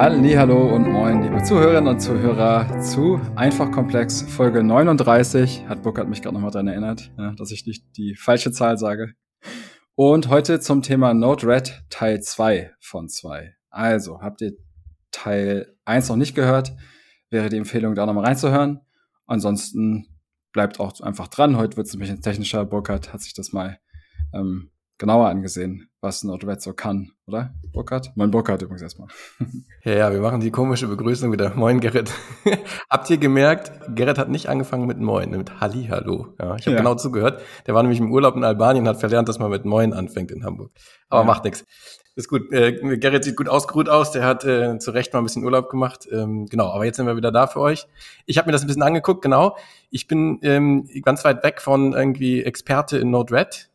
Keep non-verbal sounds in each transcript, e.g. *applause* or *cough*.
Hallo und moin, liebe Zuhörerinnen und Zuhörer zu Einfach Komplex Folge 39. Hat Burkhard mich gerade nochmal daran erinnert, ja, dass ich nicht die falsche Zahl sage. Und heute zum Thema Node-RED Teil 2 von 2. Also, habt ihr Teil 1 noch nicht gehört, wäre die Empfehlung, da nochmal reinzuhören. Ansonsten bleibt auch einfach dran. Heute wird es ein technischer. Burkhard hat sich das mal ähm, genauer angesehen, was Node-RED so kann, oder? Burkhard? Moin Burkhard übrigens erstmal. *laughs* Ja, ja, wir machen die komische Begrüßung wieder. Moin Gerrit. *laughs* Habt ihr gemerkt, Gerrit hat nicht angefangen mit Moin, mit Hallihallo. Ja, ich habe ja. genau zugehört. Der war nämlich im Urlaub in Albanien und hat verlernt, dass man mit Moin anfängt in Hamburg. Aber ja. macht nichts. Ist gut. Äh, Gerrit sieht gut ausgeruht aus. Der hat äh, zu Recht mal ein bisschen Urlaub gemacht. Ähm, genau, aber jetzt sind wir wieder da für euch. Ich habe mir das ein bisschen angeguckt, genau. Ich bin ähm, ganz weit weg von irgendwie Experte in Node-RED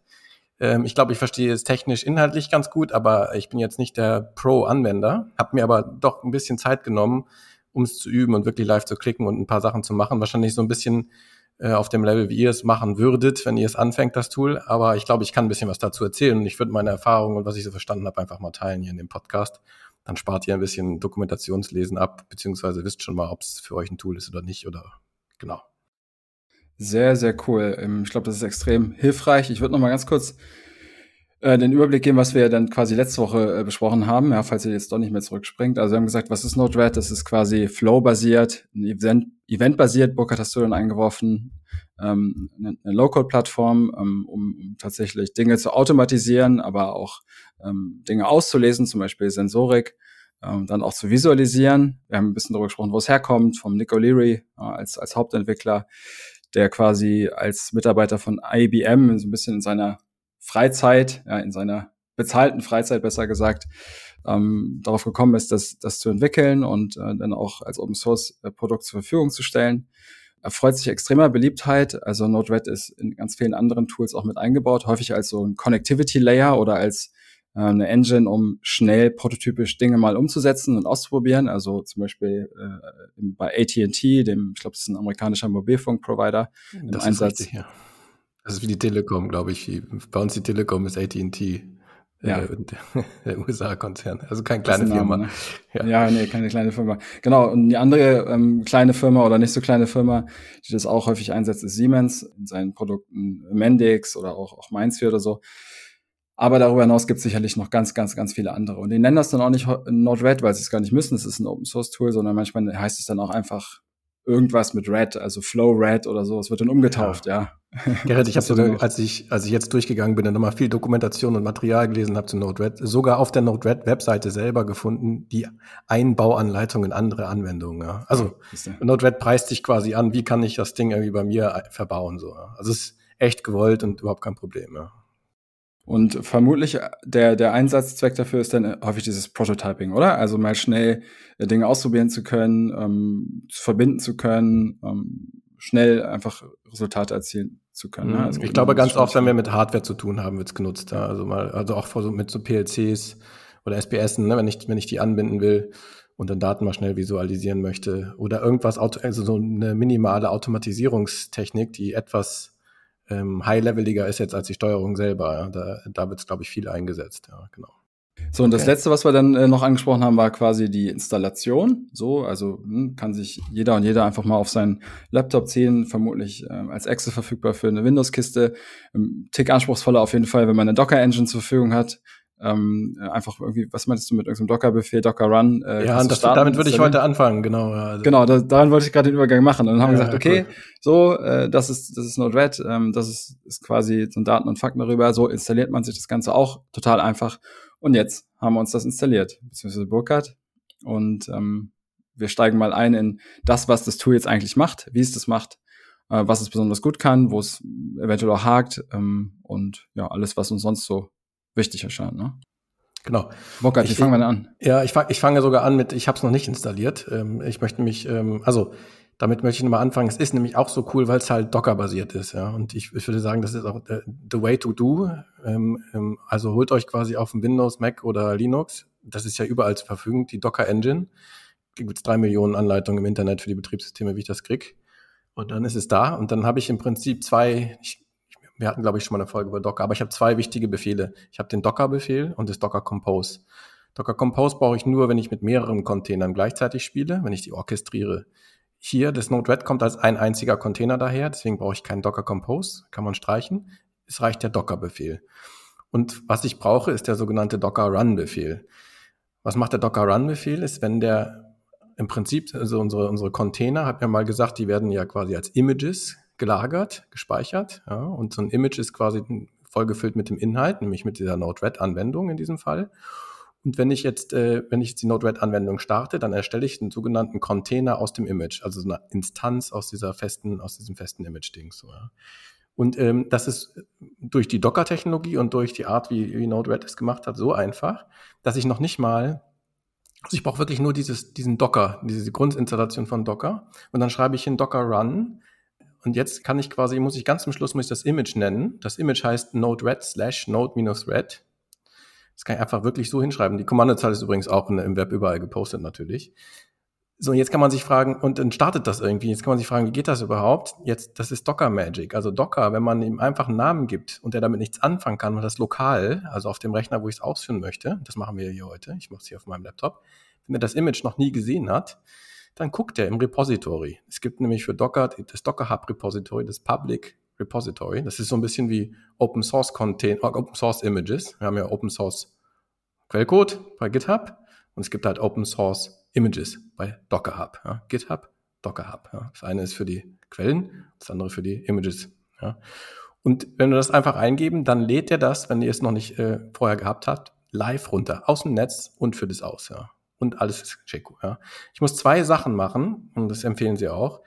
ähm, ich glaube, ich verstehe es technisch inhaltlich ganz gut, aber ich bin jetzt nicht der Pro-Anwender, habe mir aber doch ein bisschen Zeit genommen, um es zu üben und wirklich live zu klicken und ein paar Sachen zu machen. Wahrscheinlich so ein bisschen äh, auf dem Level, wie ihr es machen würdet, wenn ihr es anfängt, das Tool. Aber ich glaube, ich kann ein bisschen was dazu erzählen und ich würde meine Erfahrungen und was ich so verstanden habe, einfach mal teilen hier in dem Podcast. Dann spart ihr ein bisschen Dokumentationslesen ab, beziehungsweise wisst schon mal, ob es für euch ein Tool ist oder nicht oder genau. Sehr, sehr cool. Ähm, ich glaube, das ist extrem hilfreich. Ich würde noch mal ganz kurz äh, den Überblick geben, was wir dann quasi letzte Woche äh, besprochen haben, ja, falls ihr jetzt doch nicht mehr zurückspringt. Also wir haben gesagt, was ist Node-RED? Das ist quasi Flow-basiert, Event, Event-basiert. Burkhard hast du dann eingeworfen, ähm, eine, eine Low-Code-Plattform, ähm, um, tatsächlich Dinge zu automatisieren, aber auch ähm, Dinge auszulesen, zum Beispiel Sensorik ähm, dann auch zu visualisieren. Wir haben ein bisschen darüber gesprochen, wo es herkommt, vom Nick O'Leary als, als Hauptentwickler der quasi als Mitarbeiter von IBM so ein bisschen in seiner Freizeit, ja, in seiner bezahlten Freizeit besser gesagt, ähm, darauf gekommen ist, das, das zu entwickeln und äh, dann auch als Open Source äh, Produkt zur Verfügung zu stellen. Er freut sich extremer Beliebtheit. Also Node-RED ist in ganz vielen anderen Tools auch mit eingebaut, häufig als so ein Connectivity Layer oder als äh, eine Engine, um schnell prototypisch Dinge mal umzusetzen und auszuprobieren. Also zum Beispiel äh, bei AT&T, dem, ich glaube, das ist ein amerikanischer Mobilfunkprovider, im das Einsatz. Ist richtig, ja. Das ist wie die Telekom, glaube ich. Bei uns die Telekom ist AT&T. Äh, ja. Äh, *laughs* der USA-Konzern. Also keine kleine Firma. ne? ja. ja, nee, keine kleine Firma. Genau, und die andere ähm, kleine Firma oder nicht so kleine Firma, die das auch häufig einsetzt, ist Siemens in seinen Produkten Mendix oder auch, auch Mainz oder so. Aber darüber hinaus gibt es sicherlich noch ganz, ganz, ganz viele andere. Und die nennen das dann auch nicht Node-RED, weil sie es gar nicht müssen. Es ist ein Open-Source-Tool, sondern manchmal heißt es dann auch einfach irgendwas mit Red, also Flow Red oder so. Es wird dann umgetauft, ja. ja. Gerrit, ich habe sogar, als ich, als ich jetzt durchgegangen bin, dann nochmal viel Dokumentation und Material gelesen habe zu Node-RED, sogar auf der Node-RED-Webseite selber gefunden, die Einbauanleitung in andere Anwendungen. Ja. Also Node-RED preist sich quasi an, wie kann ich das Ding irgendwie bei mir verbauen. So. Also es ist echt gewollt und überhaupt kein Problem. Ja. Und vermutlich äh, der, der Einsatzzweck dafür ist dann häufig dieses Prototyping, oder? Also mal schnell äh, Dinge ausprobieren zu können, ähm, verbinden zu können, ähm, schnell einfach Resultate erzielen zu können. Ne? Mhm. Also ich glaube, ganz oft, wenn wir mit Hardware zu tun haben, wird's genutzt. Ja. Also mal, also auch so, mit so PLCs oder SPS, ne, wenn ich, wenn ich die anbinden will und dann Daten mal schnell visualisieren möchte. Oder irgendwas, also so eine minimale Automatisierungstechnik, die etwas ähm, high-leveliger ist jetzt als die Steuerung selber. Ja. Da, da wird es, glaube ich, viel eingesetzt. Ja, genau. So, und das letzte, was wir dann äh, noch angesprochen haben, war quasi die Installation. So, also hm, kann sich jeder und jeder einfach mal auf seinen Laptop ziehen, vermutlich äh, als Excel verfügbar für eine Windows-Kiste. Ähm, Tick anspruchsvoller auf jeden Fall, wenn man eine Docker-Engine zur Verfügung hat ähm, einfach irgendwie, was meinst du mit irgendeinem Docker-Befehl, Docker-Run? Äh, ja, das, damit würde ich heute anfangen, genau. Also. Genau, da, daran wollte ich gerade den Übergang machen. Und dann haben ja, wir gesagt, okay, cool. so, äh, das ist, das ist Node-RED, ähm, das ist, ist quasi so Daten und Fakten darüber. So installiert man sich das Ganze auch total einfach. Und jetzt haben wir uns das installiert, beziehungsweise Burkhardt. Und ähm, wir steigen mal ein in das, was das Tool jetzt eigentlich macht, wie es das macht, äh, was es besonders gut kann, wo es eventuell auch hakt ähm, und ja, alles, was uns sonst so wichtig erscheint. Ne? Genau. Bockert, wie fangen wir an? Ja, ich, fang, ich fange sogar an mit, ich habe es noch nicht installiert. Ähm, ich möchte mich, ähm, also damit möchte ich nochmal anfangen. Es ist nämlich auch so cool, weil es halt Docker-basiert ist. Ja, und ich, ich würde sagen, das ist auch the, the way to do. Ähm, ähm, also holt euch quasi auf dem Windows, Mac oder Linux. Das ist ja überall zur Verfügung, die Docker-Engine. Gibt es drei Millionen Anleitungen im Internet für die Betriebssysteme, wie ich das krieg. Und dann ist es da. Und dann habe ich im Prinzip zwei, ich wir hatten, glaube ich, schon mal eine Folge über Docker, aber ich habe zwei wichtige Befehle. Ich habe den Docker-Befehl und das Docker Compose. Docker Compose brauche ich nur, wenn ich mit mehreren Containern gleichzeitig spiele, wenn ich die orchestriere. Hier, das Node-RED kommt als ein einziger Container daher, deswegen brauche ich keinen Docker Compose, kann man streichen. Es reicht der Docker-Befehl. Und was ich brauche, ist der sogenannte Docker Run-Befehl. Was macht der Docker Run-Befehl? Ist, wenn der im Prinzip, also unsere, unsere Container, hat ja mal gesagt, die werden ja quasi als Images gelagert, gespeichert. Ja, und so ein Image ist quasi vollgefüllt mit dem Inhalt, nämlich mit dieser Node-RED-Anwendung in diesem Fall. Und wenn ich jetzt, äh, wenn ich jetzt die Node-RED-Anwendung starte, dann erstelle ich einen sogenannten Container aus dem Image, also so eine Instanz aus dieser festen, aus diesem festen Image-Dings. So, ja. Und ähm, das ist durch die Docker-Technologie und durch die Art, wie, wie Node-RED es gemacht hat, so einfach, dass ich noch nicht mal, also ich brauche wirklich nur dieses, diesen Docker, diese Grundinstallation von Docker. Und dann schreibe ich in Docker Run. Und jetzt kann ich quasi, muss ich ganz zum Schluss muss ich das Image nennen. Das Image heißt Node-RED slash Node-RED. Das kann ich einfach wirklich so hinschreiben. Die Kommandozahl ist übrigens auch im Web überall gepostet natürlich. So, jetzt kann man sich fragen, und dann startet das irgendwie. Jetzt kann man sich fragen, wie geht das überhaupt? Jetzt, das ist Docker Magic. Also Docker, wenn man ihm einfach einen Namen gibt und der damit nichts anfangen kann, und das lokal, also auf dem Rechner, wo ich es ausführen möchte, das machen wir hier heute, ich mache es hier auf meinem Laptop, wenn er das Image noch nie gesehen hat, dann guckt er im Repository. Es gibt nämlich für Docker das Docker Hub Repository, das Public Repository. Das ist so ein bisschen wie Open Source Content, Open Source Images. Wir haben ja Open Source Quellcode bei GitHub und es gibt halt Open Source Images bei Docker Hub. Ja. GitHub, Docker Hub. Ja. Das eine ist für die Quellen, das andere für die Images. Ja. Und wenn du das einfach eingeben, dann lädt er das, wenn ihr es noch nicht äh, vorher gehabt habt, live runter, aus dem Netz und für das aus. Ja. Und alles ist schick. Ja. Ich muss zwei Sachen machen, und das empfehlen sie auch.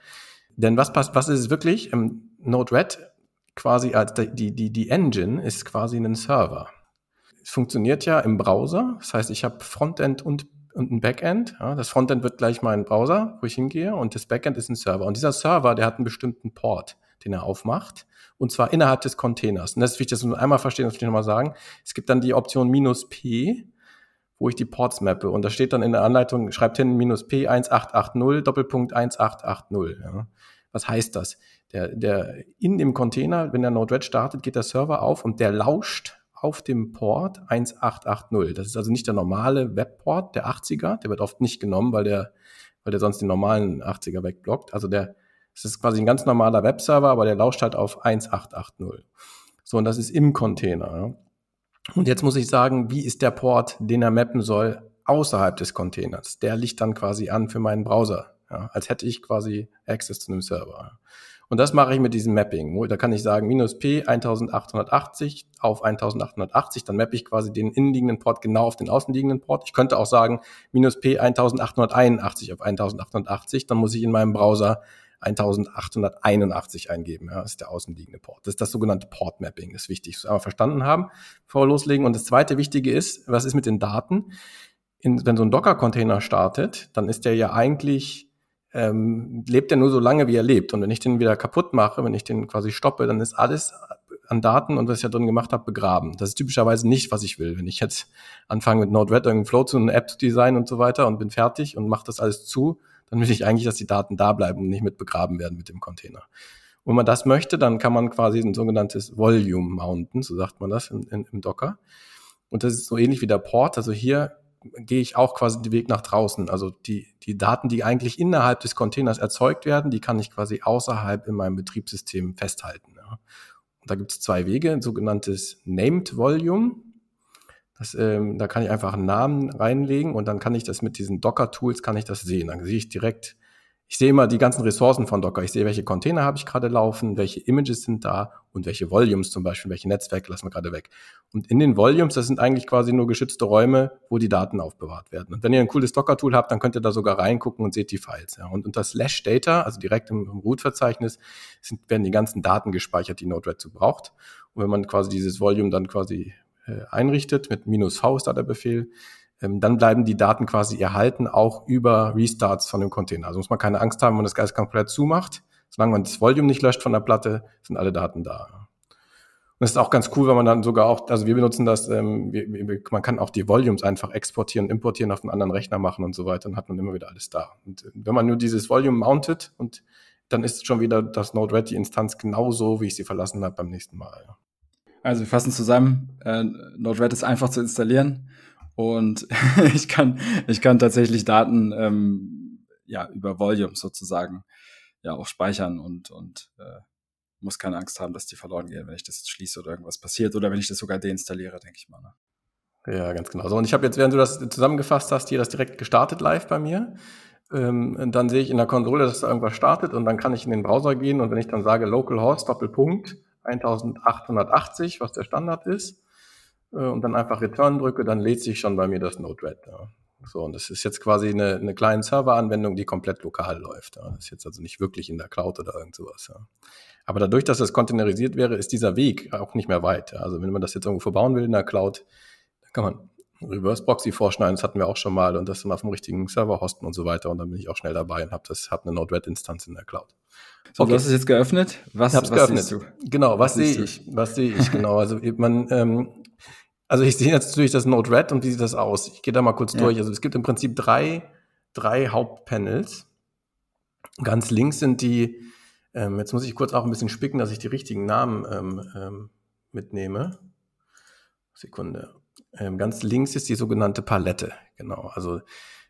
Denn was passt, was ist es wirklich? Im Node-RED quasi als die, die, die Engine ist quasi ein Server. Es funktioniert ja im Browser. Das heißt, ich habe Frontend und und ein Backend. Ja, das Frontend wird gleich mein Browser, wo ich hingehe, und das Backend ist ein Server. Und dieser Server, der hat einen bestimmten Port, den er aufmacht, und zwar innerhalb des Containers. Und das ist wichtig, das muss einmal verstehen, das will ich nochmal sagen. Es gibt dann die Option minus P, wo ich die Ports mappe. Und da steht dann in der Anleitung, schreibt hin minus P 1880 Doppelpunkt 1880. Ja. Was heißt das? Der, der, in dem Container, wenn der Node-RED startet, geht der Server auf und der lauscht auf dem Port 1880. Das ist also nicht der normale Webport, der 80er. Der wird oft nicht genommen, weil der, weil der sonst den normalen 80er wegblockt. Also der, es ist quasi ein ganz normaler Webserver, aber der lauscht halt auf 1880. So, und das ist im Container. Und jetzt muss ich sagen, wie ist der Port, den er mappen soll, außerhalb des Containers? Der liegt dann quasi an für meinen Browser. Ja, als hätte ich quasi Access zu einem Server. Und das mache ich mit diesem Mapping. Da kann ich sagen, minus P 1880 auf 1880, dann mappe ich quasi den innenliegenden Port genau auf den außenliegenden Port. Ich könnte auch sagen, minus P 1881 auf 1880, dann muss ich in meinem Browser 1881 eingeben. Ja, das ist der außenliegende Port. Das ist das sogenannte Port Mapping. Das ist wichtig, das einmal verstanden haben, bevor wir loslegen. Und das zweite Wichtige ist, was ist mit den Daten? In, wenn so ein Docker-Container startet, dann ist der ja eigentlich ähm, lebt er nur so lange, wie er lebt. Und wenn ich den wieder kaputt mache, wenn ich den quasi stoppe, dann ist alles an Daten und was ich da drin gemacht habe, begraben. Das ist typischerweise nicht, was ich will. Wenn ich jetzt anfange mit Node-RED irgendeinen Flow zu einer App zu designen und so weiter und bin fertig und mache das alles zu, dann will ich eigentlich, dass die Daten da bleiben und nicht mit begraben werden mit dem Container. Wenn man das möchte, dann kann man quasi ein sogenanntes Volume mounten, so sagt man das in, in, im Docker. Und das ist so ähnlich wie der Port. Also hier gehe ich auch quasi den Weg nach draußen. Also die, die Daten, die eigentlich innerhalb des Containers erzeugt werden, die kann ich quasi außerhalb in meinem Betriebssystem festhalten. Ja. Und da gibt es zwei Wege, ein sogenanntes Named Volume. Das, ähm, da kann ich einfach einen Namen reinlegen und dann kann ich das mit diesen Docker-Tools kann ich das sehen. Dann sehe ich direkt, ich sehe immer die ganzen Ressourcen von Docker. Ich sehe, welche Container habe ich gerade laufen, welche Images sind da und welche Volumes zum Beispiel, welche Netzwerke lassen wir gerade weg. Und in den Volumes, das sind eigentlich quasi nur geschützte Räume, wo die Daten aufbewahrt werden. Und wenn ihr ein cooles Docker-Tool habt, dann könnt ihr da sogar reingucken und seht die Files. Ja. Und unter Slash Data, also direkt im, im Root-Verzeichnis, werden die ganzen Daten gespeichert, die Node-RED so braucht. Und wenn man quasi dieses Volume dann quasi einrichtet, mit minus V ist da der Befehl, ähm, dann bleiben die Daten quasi erhalten, auch über Restarts von dem Container. Also muss man keine Angst haben, wenn man das Geist komplett zumacht. Solange man das Volume nicht löscht von der Platte, sind alle Daten da. Und das ist auch ganz cool, weil man dann sogar auch, also wir benutzen das, ähm, wir, wir, man kann auch die Volumes einfach exportieren, importieren, auf einen anderen Rechner machen und so weiter, dann hat man immer wieder alles da. Und äh, wenn man nur dieses Volume mountet und dann ist schon wieder das Node-RED, die Instanz, genauso, wie ich sie verlassen habe beim nächsten Mal. Also wir fassen zusammen, äh, Node-RED ist einfach zu installieren Und *laughs* ich kann, ich kann tatsächlich Daten ähm, ja über Volumes sozusagen ja auch speichern und, und äh, muss keine Angst haben, dass die verloren gehen, wenn ich das jetzt schließe oder irgendwas passiert oder wenn ich das sogar deinstalliere, denke ich mal. Ne? Ja, ganz genau. So, und ich habe jetzt, während du das zusammengefasst hast, hier das direkt gestartet live bei mir. Ähm, und dann sehe ich in der Konsole, dass da irgendwas startet und dann kann ich in den Browser gehen und wenn ich dann sage localhost Doppelpunkt 1880, was der Standard ist, äh, und dann einfach Return drücke, dann lädt sich schon bei mir das Node-RED. Ja. So, und das ist jetzt quasi eine, eine kleine Serveranwendung, die komplett lokal läuft. Ja. Das ist jetzt also nicht wirklich in der Cloud oder irgend sowas. Ja. Aber dadurch, dass es containerisiert wäre, ist dieser Weg auch nicht mehr weit. Also wenn man das jetzt irgendwo verbauen will in der Cloud, dann kann man Reverse Proxy vorschneiden, das hatten wir auch schon mal und das dann auf dem richtigen Server hosten und so weiter und dann bin ich auch schnell dabei und habe das hab eine Node-RED-Instanz in der Cloud. So, okay. du hast es jetzt geöffnet. Was, was geöffnet. siehst du? Genau, was, was sehe ich? Was sehe ich genau? Also man, ähm, also ich sehe jetzt natürlich das Node-RED und wie sieht das aus? Ich gehe da mal kurz ja. durch. Also es gibt im Prinzip drei, drei Hauptpanels. Ganz links sind die, ähm, jetzt muss ich kurz auch ein bisschen spicken, dass ich die richtigen Namen ähm, ähm, mitnehme. Sekunde. Ähm, ganz links ist die sogenannte Palette. Genau. Also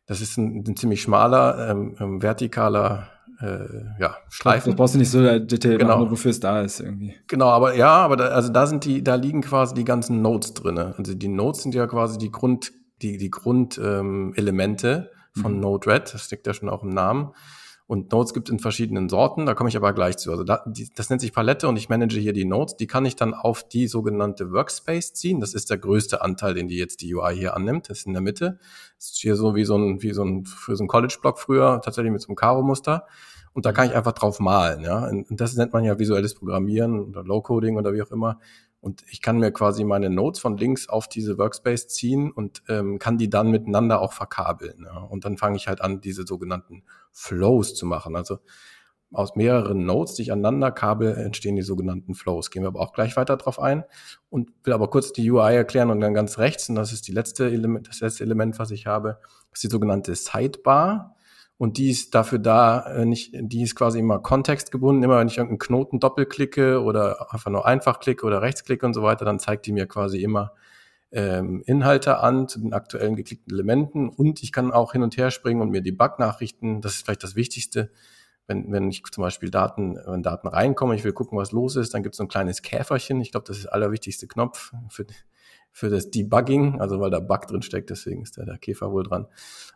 das ist ein, ein ziemlich schmaler, ähm, ähm vertikaler äh, ja, Streifen. Das brauchst du nicht so detailliert genau. machen, wofür es da ist irgendwie. Genau, aber ja, aber da, also da sind die, da liegen quasi die ganzen Nodes drinne. Also die Nodes sind ja quasi die Grund, die, die Grundelemente ähm, von mhm. Node-RED. Das steckt ja schon auch im Namen. Und Nodes gibt es in verschiedenen Sorten, da komme ich aber gleich zu. Also da, die, das nennt sich Palette und ich manage hier die Nodes. Die kann ich dann auf die sogenannte Workspace ziehen. Das ist der größte Anteil, den die jetzt die UI hier annimmt. Das ist in der Mitte. Das ist hier so wie so ein, wie so ein, für so ein College-Block früher, tatsächlich mit so einem Karo-Muster. Und da kann ich einfach drauf malen, ja. Und das nennt man ja visuelles Programmieren oder Low-Coding oder wie auch immer. Und ich kann mir quasi meine Nodes von links auf diese Workspace ziehen und ähm, kann die dann miteinander auch verkabeln. Ja. Und dann fange ich halt an, diese sogenannten Flows zu machen. Also aus mehreren Nodes, die ich aneinander kabel, entstehen die sogenannten Flows. Gehen wir aber auch gleich weiter drauf ein und will aber kurz die UI erklären und dann ganz rechts, und das ist die letzte Element, das letzte Element, was ich habe, ist die sogenannte Sidebar. Und die ist dafür da, äh, nicht, die ist quasi immer kontextgebunden. Immer wenn ich irgendeinen Knoten doppelklicke oder einfach nur einfach klicke oder rechtsklicke und so weiter, dann zeigt die mir quasi immer ähm, Inhalte an zu den aktuellen geklickten Elementen. Und ich kann auch hin und her springen und mir die Bug-Nachrichten, das ist vielleicht das Wichtigste, wenn, wenn ich zum Beispiel Daten, wenn Daten reinkommen, ich will gucken, was los ist, dann gibt es so ein kleines Käferchen. Ich glaube, das ist der allerwichtigste Knopf für, für das Debugging, also weil da Bug drin steckt, deswegen ist der, der Käfer wohl dran.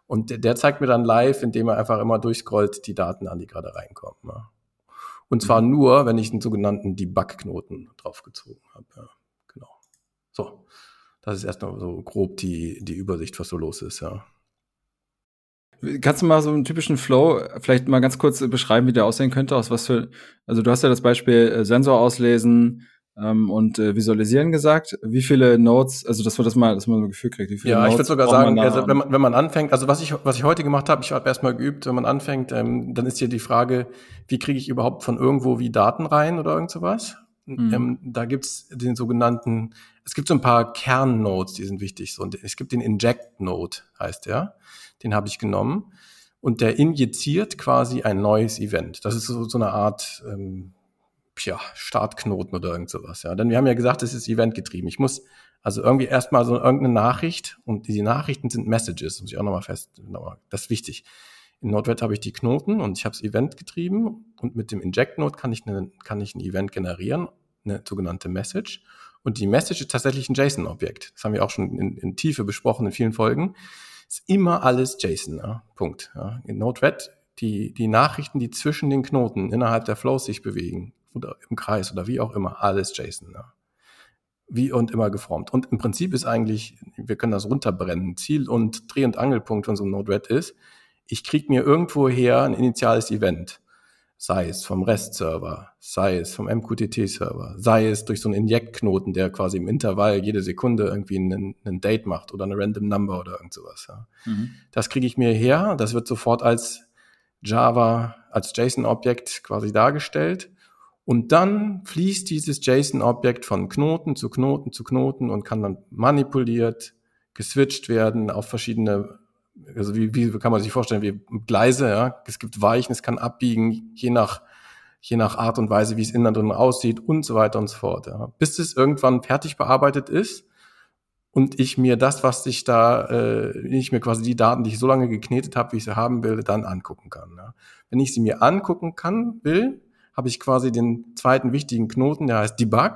Und der, der zeigt mir dann live, indem er einfach immer durchscrollt, die Daten an, die gerade reinkommen. Ja. Und zwar mhm. nur, wenn ich einen sogenannten Debug-Knoten draufgezogen habe. Ja, genau. So, das ist erstmal so grob die, die Übersicht, was so los ist, ja. Kannst du mal so einen typischen Flow vielleicht mal ganz kurz beschreiben, wie der aussehen könnte? Aus was für, also du hast ja das Beispiel äh, Sensor auslesen, ähm, und äh, visualisieren gesagt. Wie viele Notes, also dass man das mal, dass man ein Gefühl kriegt, wie viele Ja, Notes ich würde sogar sagen, also wenn man, wenn man anfängt, also was ich, was ich heute gemacht habe, ich habe erstmal geübt, wenn man anfängt, ähm, dann ist hier die Frage, wie kriege ich überhaupt von irgendwo wie Daten rein oder irgend sowas? Mhm. Ähm, da gibt's den sogenannten, es gibt so ein paar Kernnodes, die sind wichtig. So, und es gibt den Inject-Node, heißt der. Den habe ich genommen. Und der injiziert quasi ein neues Event. Das ist so, so eine Art ähm, ja, Startknoten oder irgend sowas. Ja. Denn wir haben ja gesagt, es ist eventgetrieben. Ich muss also irgendwie erstmal so irgendeine Nachricht und die Nachrichten sind Messages, muss ich auch nochmal fest, das ist wichtig. In Node-RED habe ich die Knoten und ich habe es Event getrieben und mit dem Inject-Node kann ich, eine, kann ich ein Event generieren, eine sogenannte Message. Und die Message ist tatsächlich ein JSON-Objekt. Das haben wir auch schon in, in Tiefe besprochen in vielen Folgen. Ist immer alles JSON. Ja. Punkt. Ja. In Node-RED die, die Nachrichten, die zwischen den Knoten innerhalb der Flows sich bewegen, oder im Kreis oder wie auch immer, alles JSON. Ne? Wie und immer geformt. Und im Prinzip ist eigentlich, wir können das runterbrennen, Ziel und Dreh- und Angelpunkt von so einem Node-RED ist, ich kriege mir irgendwoher ein initiales Event. Sei es vom REST-Server, sei es vom MQTT-Server, sei es durch so einen Inject-Knoten, der quasi im Intervall jede Sekunde irgendwie einen, einen Date macht oder eine Random Number oder irgend sowas. Ja. Mhm. Das kriege ich mir her, das wird sofort als Java, als JSON-Objekt quasi dargestellt und dann fließt dieses JSON-Objekt von Knoten zu Knoten zu Knoten und kann dann manipuliert, geswitcht werden auf verschiedene, also wie, wie kann man sich vorstellen, wie Gleise, ja. Es gibt Weichen, es kann abbiegen, je nach, je nach Art und Weise, wie es innen drin aussieht und so weiter und so fort, ja. Bis es irgendwann fertig bearbeitet ist und ich mir das, was ich da, äh, ich mir quasi die Daten, die ich so lange geknetet habe, wie ich sie haben will, dann angucken kann. Ja. Wenn ich sie mir angucken kann, will, habe ich quasi den zweiten wichtigen Knoten, der heißt Debug.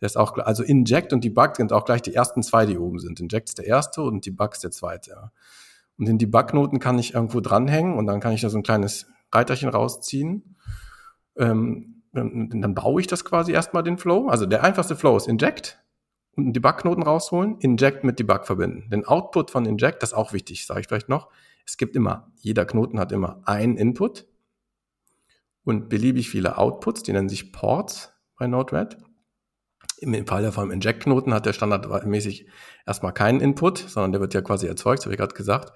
Der ist auch, also Inject und Debug sind auch gleich die ersten zwei, die oben sind. Inject ist der erste und Debug ist der zweite. Und den Debug-Knoten kann ich irgendwo dranhängen und dann kann ich da so ein kleines Reiterchen rausziehen. Ähm, dann baue ich das quasi erstmal den Flow. Also der einfachste Flow ist Inject und einen Debug-Knoten rausholen, Inject mit Debug verbinden. Den Output von Inject, das ist auch wichtig, sage ich vielleicht noch. Es gibt immer, jeder Knoten hat immer einen Input und beliebig viele Outputs, die nennen sich Ports bei Node-RED. Im Fall vom Inject-Knoten hat der standardmäßig erstmal keinen Input, sondern der wird ja quasi erzeugt, habe ich gerade gesagt.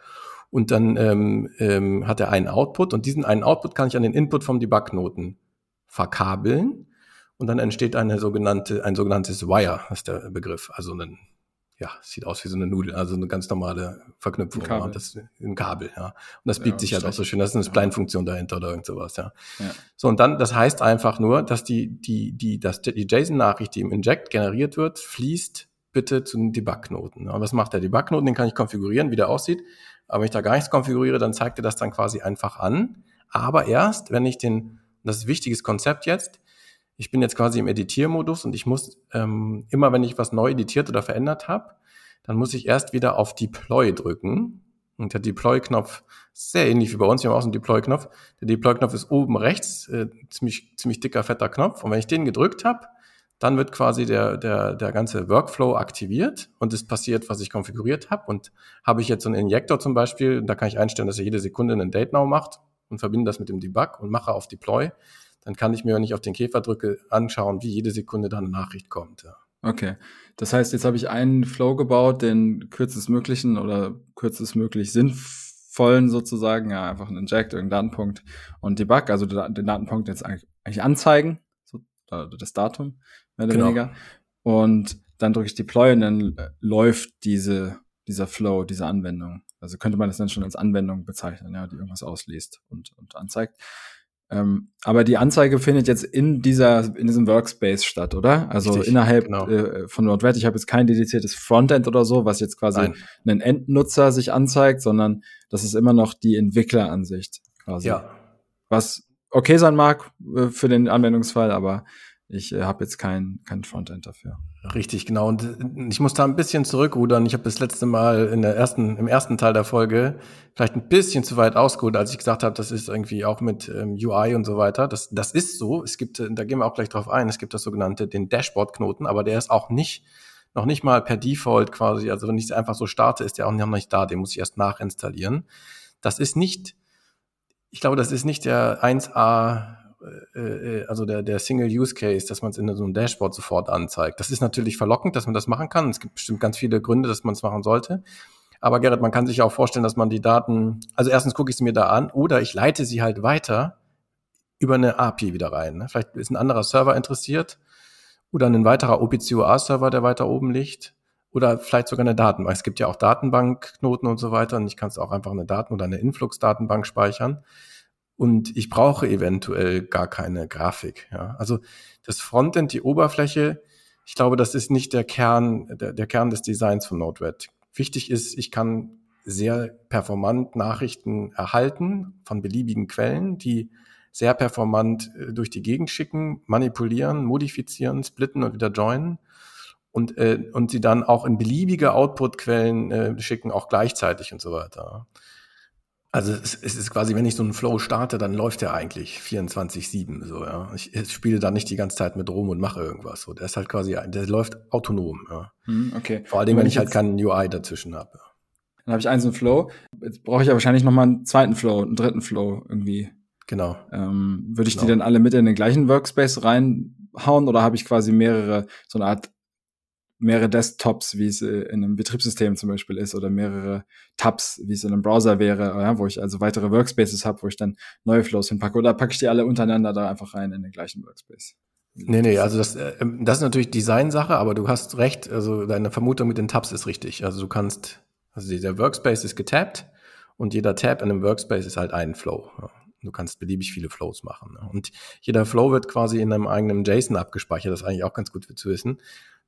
Und dann ähm, ähm, hat er einen Output und diesen einen Output kann ich an den Input vom Debug-Knoten verkabeln. Und dann entsteht eine sogenannte, ein sogenanntes Wire, ist der Begriff. Also ein, ja, sieht aus wie so eine Nudel, also eine ganz normale Verknüpfung. Ein Kabel. Das, ein Kabel, ja. Und das biegt ja, sich halt auch so schön. Das ist eine Spline-Funktion dahinter oder irgend sowas, ja. ja. So, und dann, das heißt einfach nur, dass die, die, die, dass die JSON-Nachricht, die im Inject generiert wird, fließt bitte zu den Debug-Knoten. Und was macht der Debug-Knoten? Den kann ich konfigurieren, wie der aussieht. Aber wenn ich da gar nichts konfiguriere, dann zeigt er das dann quasi einfach an. Aber erst, wenn ich den, das ist ein wichtiges Konzept jetzt, ich bin jetzt quasi im Editiermodus und ich muss ähm, immer, wenn ich was neu editiert oder verändert habe, dann muss ich erst wieder auf Deploy drücken. Und der Deploy-Knopf sehr ähnlich wie bei uns. Wir haben auch so einen Deploy-Knopf. Der Deploy-Knopf ist oben rechts, äh, ziemlich, ziemlich dicker, fetter Knopf. Und wenn ich den gedrückt habe, dann wird quasi der, der, der ganze Workflow aktiviert und es passiert, was ich konfiguriert habe. Und habe ich jetzt so einen Injektor zum Beispiel, da kann ich einstellen, dass er jede Sekunde einen Date Now macht und verbinde das mit dem Debug und mache auf Deploy dann kann ich mir, wenn ich auf den Käfer drücke, anschauen, wie jede Sekunde da eine Nachricht kommt. Ja. Okay. Das heißt, jetzt habe ich einen Flow gebaut, den kürzestmöglichen oder kürzestmöglich sinnvollen sozusagen, ja, einfach ein Inject, irgendein Datenpunkt und Debug, also den Datenpunkt jetzt eigentlich anzeigen, so, das Datum, mehr oder genau. weniger. Und dann drücke ich Deploy und dann äh, läuft diese, dieser Flow, diese Anwendung. Also könnte man das dann schon als Anwendung bezeichnen, ja, die irgendwas ausliest und, und anzeigt. Ähm, aber die Anzeige findet jetzt in dieser in diesem Workspace statt, oder? Also Richtig, innerhalb genau. äh, von NodeRed. Ich habe jetzt kein dediziertes Frontend oder so, was jetzt quasi Nein. einen Endnutzer sich anzeigt, sondern das ist immer noch die Entwickleransicht quasi. Ja. Was okay sein mag äh, für den Anwendungsfall, aber ich äh, habe jetzt kein, kein Frontend dafür. Richtig, genau. Und äh, ich muss da ein bisschen zurückrudern. Ich habe das letzte Mal in der ersten, im ersten Teil der Folge vielleicht ein bisschen zu weit ausgeholt, als ich gesagt habe, das ist irgendwie auch mit ähm, UI und so weiter. Das, das ist so. Es gibt, äh, da gehen wir auch gleich drauf ein, es gibt das sogenannte, den Dashboard-Knoten, aber der ist auch nicht, noch nicht mal per Default quasi, also wenn ich es einfach so starte, ist der auch noch nicht da, den muss ich erst nachinstallieren. Das ist nicht, ich glaube, das ist nicht der 1A äh, äh, also der, der Single-Use-Case, dass man es in so einem Dashboard sofort anzeigt. Das ist natürlich verlockend, dass man das machen kann. Es gibt bestimmt ganz viele Gründe, dass man es machen sollte. Aber Gerrit, man kann sich auch vorstellen, dass man die Daten, also erstens gucke ich sie mir da an oder ich leite sie halt weiter über eine API wieder rein. Ne? Vielleicht ist ein anderer Server interessiert oder ein weiterer OPC-UA-Server, der weiter oben liegt oder vielleicht sogar eine Datenbank. Es gibt ja auch Datenbankknoten und so weiter und ich kann es auch einfach eine Daten- oder eine Influx-Datenbank speichern und ich brauche eventuell gar keine Grafik. Ja. Also das Frontend, die Oberfläche, ich glaube, das ist nicht der Kern, der, der Kern des Designs von Node-RED. Wichtig ist, ich kann sehr performant Nachrichten erhalten von beliebigen Quellen, die sehr performant äh, durch die Gegend schicken, manipulieren, modifizieren, splitten und wieder joinen und, äh, und sie dann auch in beliebige Output-Quellen äh, schicken, auch gleichzeitig und so weiter. Also es, es, ist quasi, wenn ich so einen Flow starte, dann läuft der eigentlich 24-7. So, ja. Ich, ich, spiele da nicht die ganze Zeit mit rum und mache irgendwas. So, der ist halt quasi, der läuft autonom. Ja. Hm, okay. Vor allem, wenn, wenn ich halt keinen UI dazwischen habe. Dann habe ich einen so einen Flow. Jetzt brauche ich ja wahrscheinlich noch mal einen zweiten Flow, einen dritten Flow irgendwie. Genau. Ähm, würde ich genau. die dann alle mit in den gleichen Workspace reinhauen oder habe ich quasi mehrere, so eine Art mehrere Desktops, wie es äh, in einem Betriebssystem zum Beispiel ist, oder mehrere Tabs, wie es in einem Browser wäre, ja, wo ich also weitere Workspaces habe, wo ich dann neue Flows hinpacke. Oder packe ich die alle untereinander da einfach rein in den gleichen Workspace? Nee, nee, also das, äh, das ist natürlich Designsache, aber du hast recht, also deine Vermutung mit den Tabs ist richtig. Also du kannst, also der Workspace ist getappt und jeder Tab in einem Workspace ist halt ein Flow. Du kannst beliebig viele Flows machen. Und jeder Flow wird quasi in einem eigenen JSON abgespeichert, das ist eigentlich auch ganz gut zu wissen.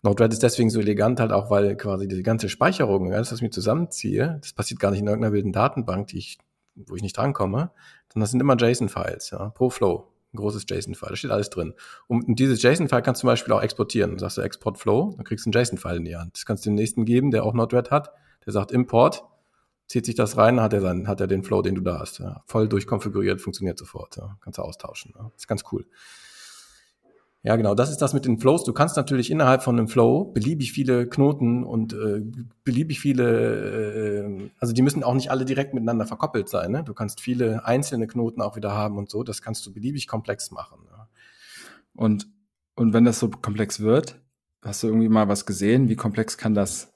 Node-RED ist deswegen so elegant halt auch, weil quasi die ganze Speicherung, alles, was ich mir zusammenziehe, das passiert gar nicht in irgendeiner wilden Datenbank, die ich, wo ich nicht drankomme, sondern das sind immer JSON-Files, ja, pro Flow. Ein großes JSON-File, da steht alles drin. Und dieses JSON-File kannst du zum Beispiel auch exportieren. Dann sagst du Export Flow, dann kriegst du einen JSON-File in die Hand. Das kannst du dem nächsten geben, der auch Node-RED hat. Der sagt Import, zieht sich das rein, hat er dann hat er den Flow, den du da hast. Ja. Voll durchkonfiguriert, funktioniert sofort. Ja. Kannst du austauschen. Ja. ist ganz cool. Ja, genau, das ist das mit den Flows. Du kannst natürlich innerhalb von einem Flow beliebig viele Knoten und äh, beliebig viele, äh, also die müssen auch nicht alle direkt miteinander verkoppelt sein. Ne? Du kannst viele einzelne Knoten auch wieder haben und so. Das kannst du beliebig komplex machen. Ja. Und, und wenn das so komplex wird, hast du irgendwie mal was gesehen? Wie komplex kann das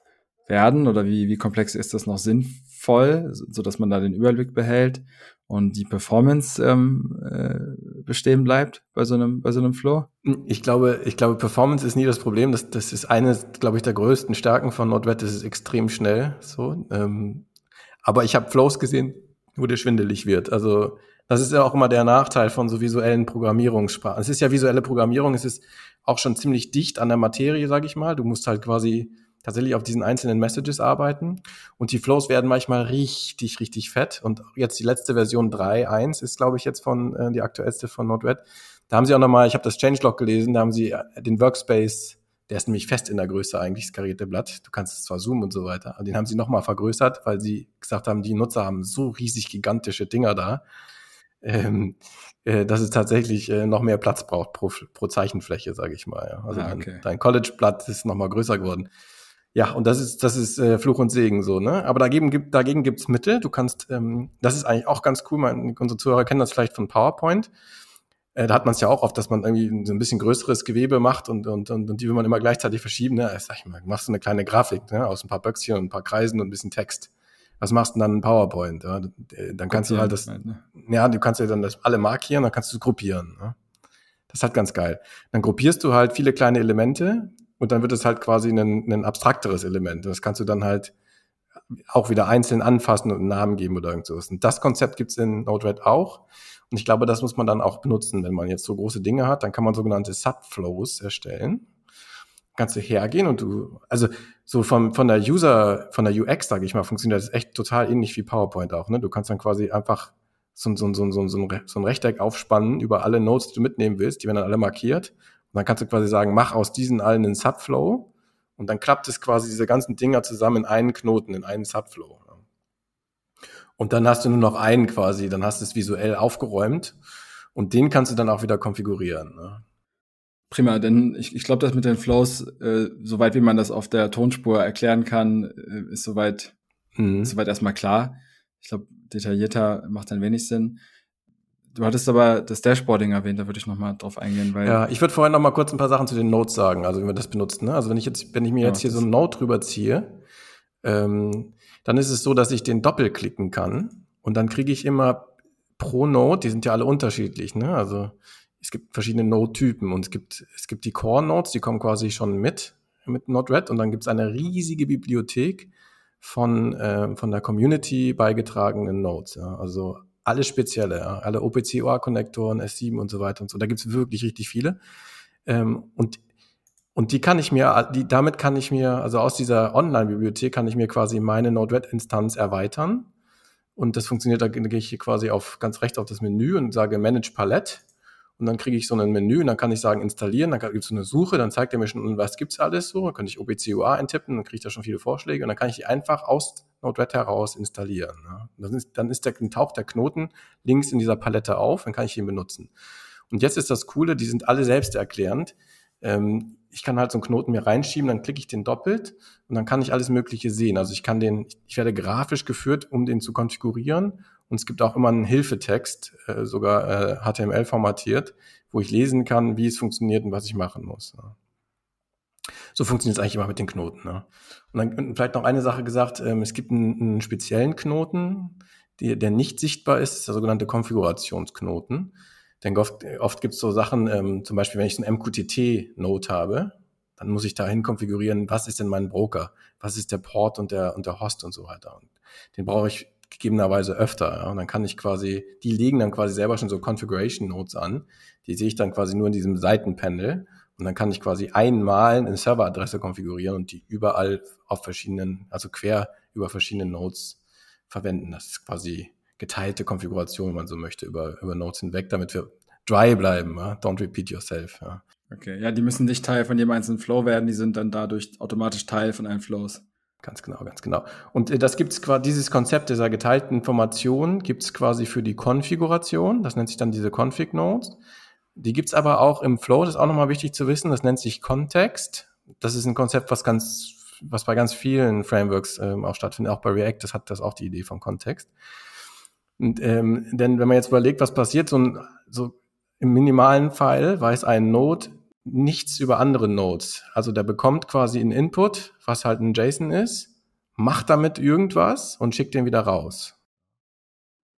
werden oder wie, wie komplex ist das noch sinnvoll, so dass man da den Überblick behält und die Performance ähm, äh, bestehen bleibt bei so einem bei so einem Flow? Ich glaube, ich glaube, Performance ist nie das Problem. Das, das ist eine, glaube ich, der größten Stärken von Node-RED. Das ist extrem schnell. So, ähm, aber ich habe Flows gesehen, wo der schwindelig wird. Also das ist ja auch immer der Nachteil von so visuellen Programmierungssprachen. Es ist ja visuelle Programmierung. Es ist auch schon ziemlich dicht an der Materie, sage ich mal. Du musst halt quasi tatsächlich auf diesen einzelnen Messages arbeiten. Und die Flows werden manchmal richtig, richtig fett. Und jetzt die letzte Version 3.1 ist, glaube ich, jetzt von äh, die aktuellste von Node-RED. Da haben sie auch nochmal, ich habe das Changelog gelesen, da haben sie äh, den Workspace, der ist nämlich fest in der Größe eigentlich, das karierte Blatt. Du kannst es zwar zoomen und so weiter, aber den haben sie nochmal vergrößert, weil sie gesagt haben, die Nutzer haben so riesig gigantische Dinger da, ähm, äh, dass es tatsächlich äh, noch mehr Platz braucht pro, pro Zeichenfläche, sage ich mal. Ja. Also ah, okay. dein, dein College-Blatt ist nochmal größer geworden. Ja, und das ist, das ist äh, Fluch und Segen so, ne? Aber dagegen gibt dagegen gibt's Mittel. Du kannst, ähm, das ist eigentlich auch ganz cool. Man, unsere Zuhörer kennen das vielleicht von PowerPoint. Äh, da hat man es ja auch oft, dass man irgendwie so ein bisschen größeres Gewebe macht und, und, und, und die will man immer gleichzeitig verschieben. Ne? Sag ich mal, machst du eine kleine Grafik ne? aus ein paar Böckchen und ein paar Kreisen und ein bisschen Text. Was machst du denn dann in PowerPoint? Ja? Dann kannst du halt das, halt, ne? ja, du kannst ja dann das alle markieren, dann kannst du es gruppieren. Ne? Das ist halt ganz geil. Dann gruppierst du halt viele kleine Elemente, und dann wird es halt quasi ein, ein abstrakteres Element. Das kannst du dann halt auch wieder einzeln anfassen und einen Namen geben oder irgend sowas. Und das Konzept gibt's in Node-RED auch. Und ich glaube, das muss man dann auch benutzen. Wenn man jetzt so große Dinge hat, dann kann man sogenannte Subflows erstellen. Kannst du hergehen und du, also so von, von der User, von der UX, sage ich mal, funktioniert das echt total ähnlich wie PowerPoint auch. Ne? Du kannst dann quasi einfach so, so, so, so, so, so ein Rechteck aufspannen über alle Nodes, die du mitnehmen willst. Die werden dann alle markiert. Und dann kannst du quasi sagen, mach aus diesen allen einen Subflow und dann klappt es quasi diese ganzen Dinger zusammen in einen Knoten, in einen Subflow. Und dann hast du nur noch einen quasi, dann hast du es visuell aufgeräumt und den kannst du dann auch wieder konfigurieren. Ne? Prima, denn ich, ich glaube, dass mit den Flows, äh, soweit wie man das auf der Tonspur erklären kann, äh, ist soweit, mhm. ist soweit erstmal klar. Ich glaube, detaillierter macht dann wenig Sinn. Du hattest aber das Dashboarding erwähnt, da würde ich noch mal drauf eingehen, weil ja, ich würde vorher noch mal kurz ein paar Sachen zu den Notes sagen, also wie wir das benutzen. Ne? Also wenn ich jetzt, wenn ich mir ja, jetzt hier so ein Note drüber ziehe, ähm, dann ist es so, dass ich den doppelklicken kann und dann kriege ich immer pro Note, die sind ja alle unterschiedlich, ne? Also es gibt verschiedene Node-Typen und es gibt es gibt die Core Nodes, die kommen quasi schon mit mit Node-RED und dann gibt es eine riesige Bibliothek von äh, von der Community beigetragenen Nodes. Ja? Also alle spezielle, alle OPC-OR-Konnektoren, S7 und so weiter und so. Da gibt's wirklich richtig viele. Ähm, und und die kann ich mir, die, damit kann ich mir, also aus dieser Online-Bibliothek kann ich mir quasi meine Node-RED-Instanz erweitern. Und das funktioniert, da gehe ich hier quasi auf ganz rechts auf das Menü und sage Manage Palette. Und dann kriege ich so ein Menü und dann kann ich sagen installieren, dann gibt es so eine Suche, dann zeigt er mir schon, was gibt's alles so. Dann kann ich OPC-UA eintippen, dann kriege ich da schon viele Vorschläge und dann kann ich die einfach aus Node-RED heraus installieren. Ne? Dann ist, dann ist der, dann taucht der Knoten links in dieser Palette auf, dann kann ich ihn benutzen. Und jetzt ist das Coole, die sind alle selbsterklärend. Ähm, ich kann halt so einen Knoten mir reinschieben, dann klicke ich den doppelt und dann kann ich alles Mögliche sehen. Also ich kann den, ich werde grafisch geführt, um den zu konfigurieren. Und es gibt auch immer einen Hilfetext, äh, sogar äh, HTML formatiert, wo ich lesen kann, wie es funktioniert und was ich machen muss. So funktioniert es eigentlich immer mit den Knoten. Ne? Und dann vielleicht noch eine Sache gesagt, ähm, es gibt einen, einen speziellen Knoten, die, der nicht sichtbar ist, der sogenannte Konfigurationsknoten. Denn oft, oft gibt es so Sachen, ähm, zum Beispiel, wenn ich so einen MQTT-Node habe, dann muss ich dahin konfigurieren, was ist denn mein Broker, was ist der Port und der, und der Host und so weiter. Und den brauche ich gegebenerweise öfter. Ja? Und dann kann ich quasi, die legen dann quasi selber schon so Configuration Nodes an. Die sehe ich dann quasi nur in diesem Seitenpanel. Und dann kann ich quasi einmal eine Serveradresse konfigurieren und die überall auf verschiedenen, also quer über verschiedene Nodes verwenden. Das ist quasi geteilte Konfiguration, wenn man so möchte, über, über Nodes hinweg, damit wir dry bleiben. Ja? Don't repeat yourself. Ja. Okay, ja, die müssen nicht Teil von jedem einzelnen Flow werden, die sind dann dadurch automatisch Teil von allen Flows. Ganz genau, ganz genau. Und äh, das gibt's quasi, dieses Konzept dieser geteilten Information gibt's quasi für die Konfiguration. Das nennt sich dann diese Config-Nodes. Die gibt's aber auch im Flow, das ist auch nochmal wichtig zu wissen. Das nennt sich Kontext. Das ist ein Konzept, was ganz, was bei ganz vielen Frameworks ähm, auch stattfindet. Auch bei React, das hat das auch die Idee von Kontext. Und, ähm, denn wenn man jetzt überlegt, was passiert, so, ein, so im minimalen Fall weiß ein Node nichts über andere Nodes. Also der bekommt quasi einen Input, was halt ein JSON ist, macht damit irgendwas und schickt den wieder raus.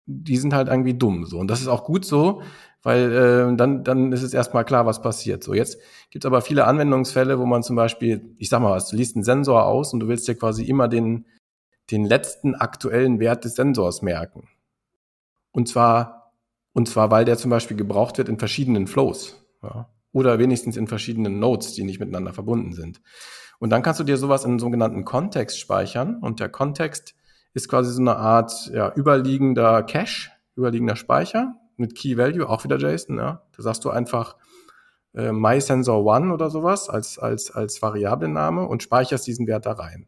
Die sind halt irgendwie dumm so. Und das ist auch gut so, weil äh, dann, dann ist es erstmal klar, was passiert. So, jetzt gibt es aber viele Anwendungsfälle, wo man zum Beispiel, ich sag mal was, du liest einen Sensor aus und du willst dir quasi immer den, den letzten aktuellen Wert des Sensors merken. Und zwar, und zwar, weil der zum Beispiel gebraucht wird in verschiedenen Flows. Ja oder wenigstens in verschiedenen Nodes, die nicht miteinander verbunden sind. Und dann kannst du dir sowas in einen sogenannten Kontext speichern und der Kontext ist quasi so eine Art ja, überliegender Cache, überliegender Speicher mit Key Value, auch wieder JSON. Ja. Da sagst du einfach äh, MySensor1 oder sowas als, als, als Variablename und speicherst diesen Wert da rein.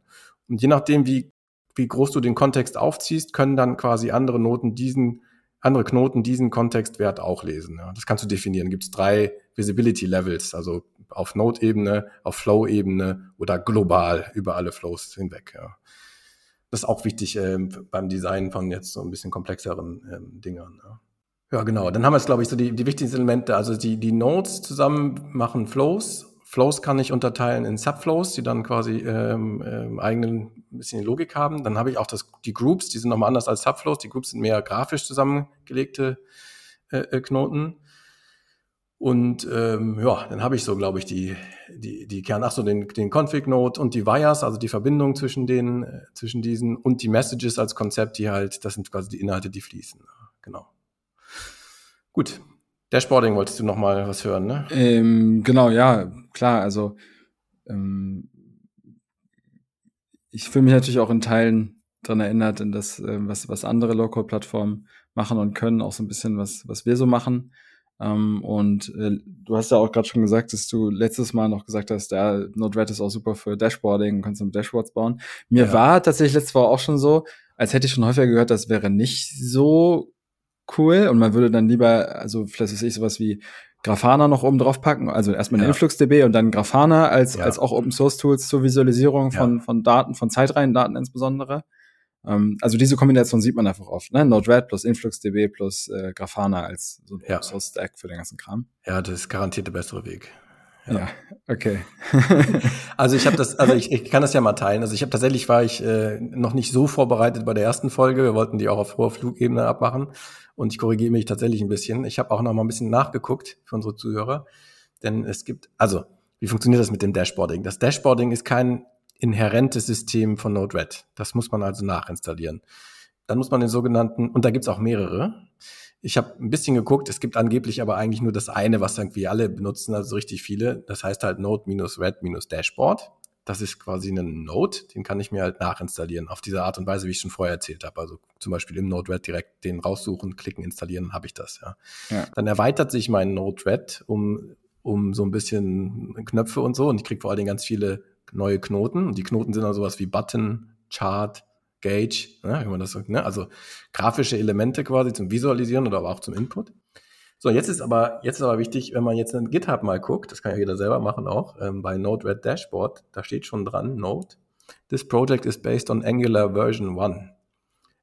Und je nachdem, wie, wie groß du den Kontext aufziehst, können dann quasi andere Noten diesen andere Knoten diesen Kontextwert auch lesen. Ja. Das kannst du definieren. Gibt es drei Visibility Levels, also auf Node-Ebene, auf Flow-Ebene oder global über alle Flows hinweg. Ja. Das ist auch wichtig äh, beim Design von jetzt so ein bisschen komplexeren ähm, Dingern. Ja. ja, genau. Dann haben wir jetzt, glaube ich, so die, die wichtigsten Elemente. Also die, die Nodes zusammen machen Flows Flows kann ich unterteilen in Subflows, die dann quasi ähm, ähm, eigenen bisschen Logik haben. Dann habe ich auch das, die Groups, die sind nochmal anders als Subflows. Die Groups sind mehr grafisch zusammengelegte äh, äh, Knoten. Und ähm, ja, dann habe ich so, glaube ich, die, die, die Kern, ach so, den, den Config-Node und die Wires, also die Verbindung zwischen den, äh, zwischen diesen und die Messages als Konzept, die halt, das sind quasi die Inhalte, die fließen. Genau. Gut, Dashboarding wolltest du noch mal was hören, ne? Ähm, genau, ja, klar. Also ähm, ich fühle mich natürlich auch in Teilen dran erinnert, in das, äh, was, was andere Local-Plattformen machen und können, auch so ein bisschen, was, was wir so machen. Ähm, und äh, du hast ja auch gerade schon gesagt, dass du letztes Mal noch gesagt hast, ja, Node-RED ist auch super für Dashboarding, kannst du Dashboards bauen. Mir ja. war tatsächlich letztes Mal auch schon so, als hätte ich schon häufiger gehört, das wäre nicht so cool und man würde dann lieber, also vielleicht ist ich sowas wie Grafana noch oben drauf packen, also erstmal ja. InfluxDB und dann Grafana als, ja. als auch Open Source Tools zur Visualisierung von, ja. von Daten, von Zeitreihendaten insbesondere. Ähm, also diese Kombination sieht man einfach oft, ne? Node-RED plus InfluxDB plus äh, Grafana als so ein Open Source Stack für den ganzen Kram. Ja, das ist garantiert der bessere Weg. Ja, okay. *laughs* also ich habe das, also ich, ich kann das ja mal teilen. Also ich habe tatsächlich war ich äh, noch nicht so vorbereitet bei der ersten Folge. Wir wollten die auch auf hoher Flugebene abmachen und ich korrigiere mich tatsächlich ein bisschen. Ich habe auch noch mal ein bisschen nachgeguckt für unsere Zuhörer, denn es gibt, also wie funktioniert das mit dem Dashboarding? Das Dashboarding ist kein inhärentes System von Node-RED. Das muss man also nachinstallieren. Dann muss man den sogenannten, und da gibt's auch mehrere, ich habe ein bisschen geguckt, es gibt angeblich aber eigentlich nur das eine, was irgendwie alle benutzen, also richtig viele. Das heißt halt Node-Red-Dashboard. Das ist quasi ein Node, den kann ich mir halt nachinstallieren auf diese Art und Weise, wie ich schon vorher erzählt habe. Also zum Beispiel im Node-RED direkt den raussuchen, klicken, installieren, habe ich das, ja. ja. Dann erweitert sich mein Node-RED um, um so ein bisschen Knöpfe und so und ich kriege vor allen Dingen ganz viele neue Knoten. Und die Knoten sind dann sowas wie Button, Chart, Gauge, ne, wenn man das sagt, ne? also grafische Elemente quasi zum Visualisieren oder aber auch zum Input. So, jetzt ist aber, jetzt ist aber wichtig, wenn man jetzt in GitHub mal guckt, das kann ja jeder selber machen auch, ähm, bei Node-RED Dashboard, da steht schon dran, Node, this project is based on Angular version 1.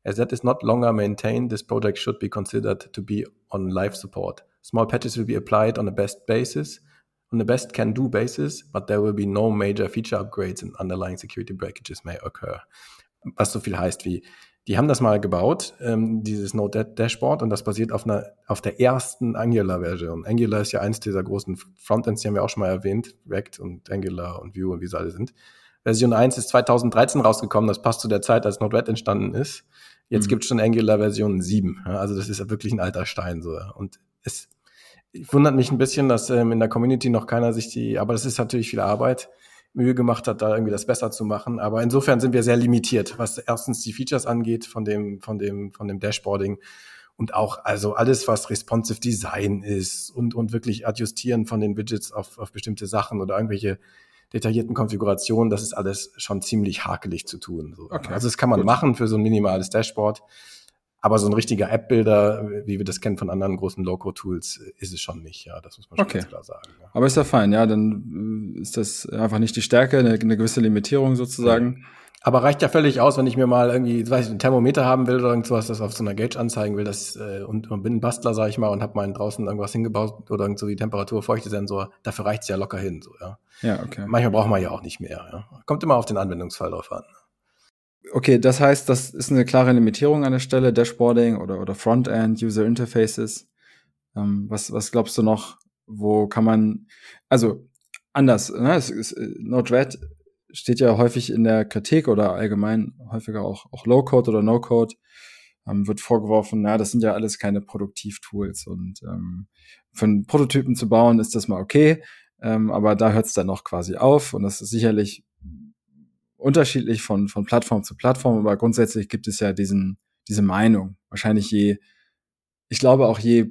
As that is not longer maintained, this project should be considered to be on live support. Small patches will be applied on a best basis, on a best can do basis, but there will be no major feature upgrades and underlying security breakages may occur was so viel heißt wie, die haben das mal gebaut, ähm, dieses Node-Dashboard, und das basiert auf einer, auf der ersten Angular-Version. Angular ist ja eins dieser großen Frontends, die haben wir auch schon mal erwähnt, React und Angular und Vue und wie sie alle sind. Version 1 ist 2013 rausgekommen, das passt zu der Zeit, als Node-RED entstanden ist. Jetzt mhm. gibt es schon Angular Version 7. Ja, also das ist ja wirklich ein alter Stein. So. Und es, wundert mich ein bisschen, dass ähm, in der Community noch keiner sich die, aber das ist natürlich viel Arbeit, Mühe gemacht hat, da irgendwie das besser zu machen. Aber insofern sind wir sehr limitiert, was erstens die Features angeht von dem, von dem, von dem Dashboarding und auch also alles, was responsive Design ist und, und wirklich adjustieren von den Widgets auf, auf bestimmte Sachen oder irgendwelche detaillierten Konfigurationen, das ist alles schon ziemlich hakelig zu tun. So. Okay, also das kann man gut. machen für so ein minimales Dashboard. Aber so ein richtiger App-Builder, wie wir das kennen von anderen großen Loco-Tools, ist es schon nicht. Ja, das muss man schon okay. klar sagen. Ja. Aber ist ja fein, ja, dann äh, ist das einfach nicht die Stärke, eine, eine gewisse Limitierung sozusagen. Ja. Aber reicht ja völlig aus, wenn ich mir mal irgendwie, weiß ich, ein Thermometer haben will oder irgendwas, das auf so einer Gauge anzeigen will, das, äh, und, und bin ein Bastler, sag ich mal, und habe meinen draußen irgendwas hingebaut oder irgend so wie Temperatur, Feuchtesensor, dafür reicht's ja locker hin, so, ja. Ja, okay. Manchmal braucht man ja auch nicht mehr, ja. Kommt immer auf den Anwendungsfall drauf an. Okay, das heißt, das ist eine klare Limitierung an der Stelle, Dashboarding oder, oder Frontend, User Interfaces. Ähm, was, was glaubst du noch, wo kann man, also anders, ne? es ist, äh, Node-RED steht ja häufig in der Kritik oder allgemein häufiger auch, auch Low-Code oder No-Code, ähm, wird vorgeworfen, na, das sind ja alles keine Produktiv-Tools und ähm, für einen Prototypen zu bauen ist das mal okay, ähm, aber da hört es dann noch quasi auf und das ist sicherlich unterschiedlich von, von Plattform zu Plattform, aber grundsätzlich gibt es ja diesen, diese Meinung. Wahrscheinlich je, ich glaube auch je,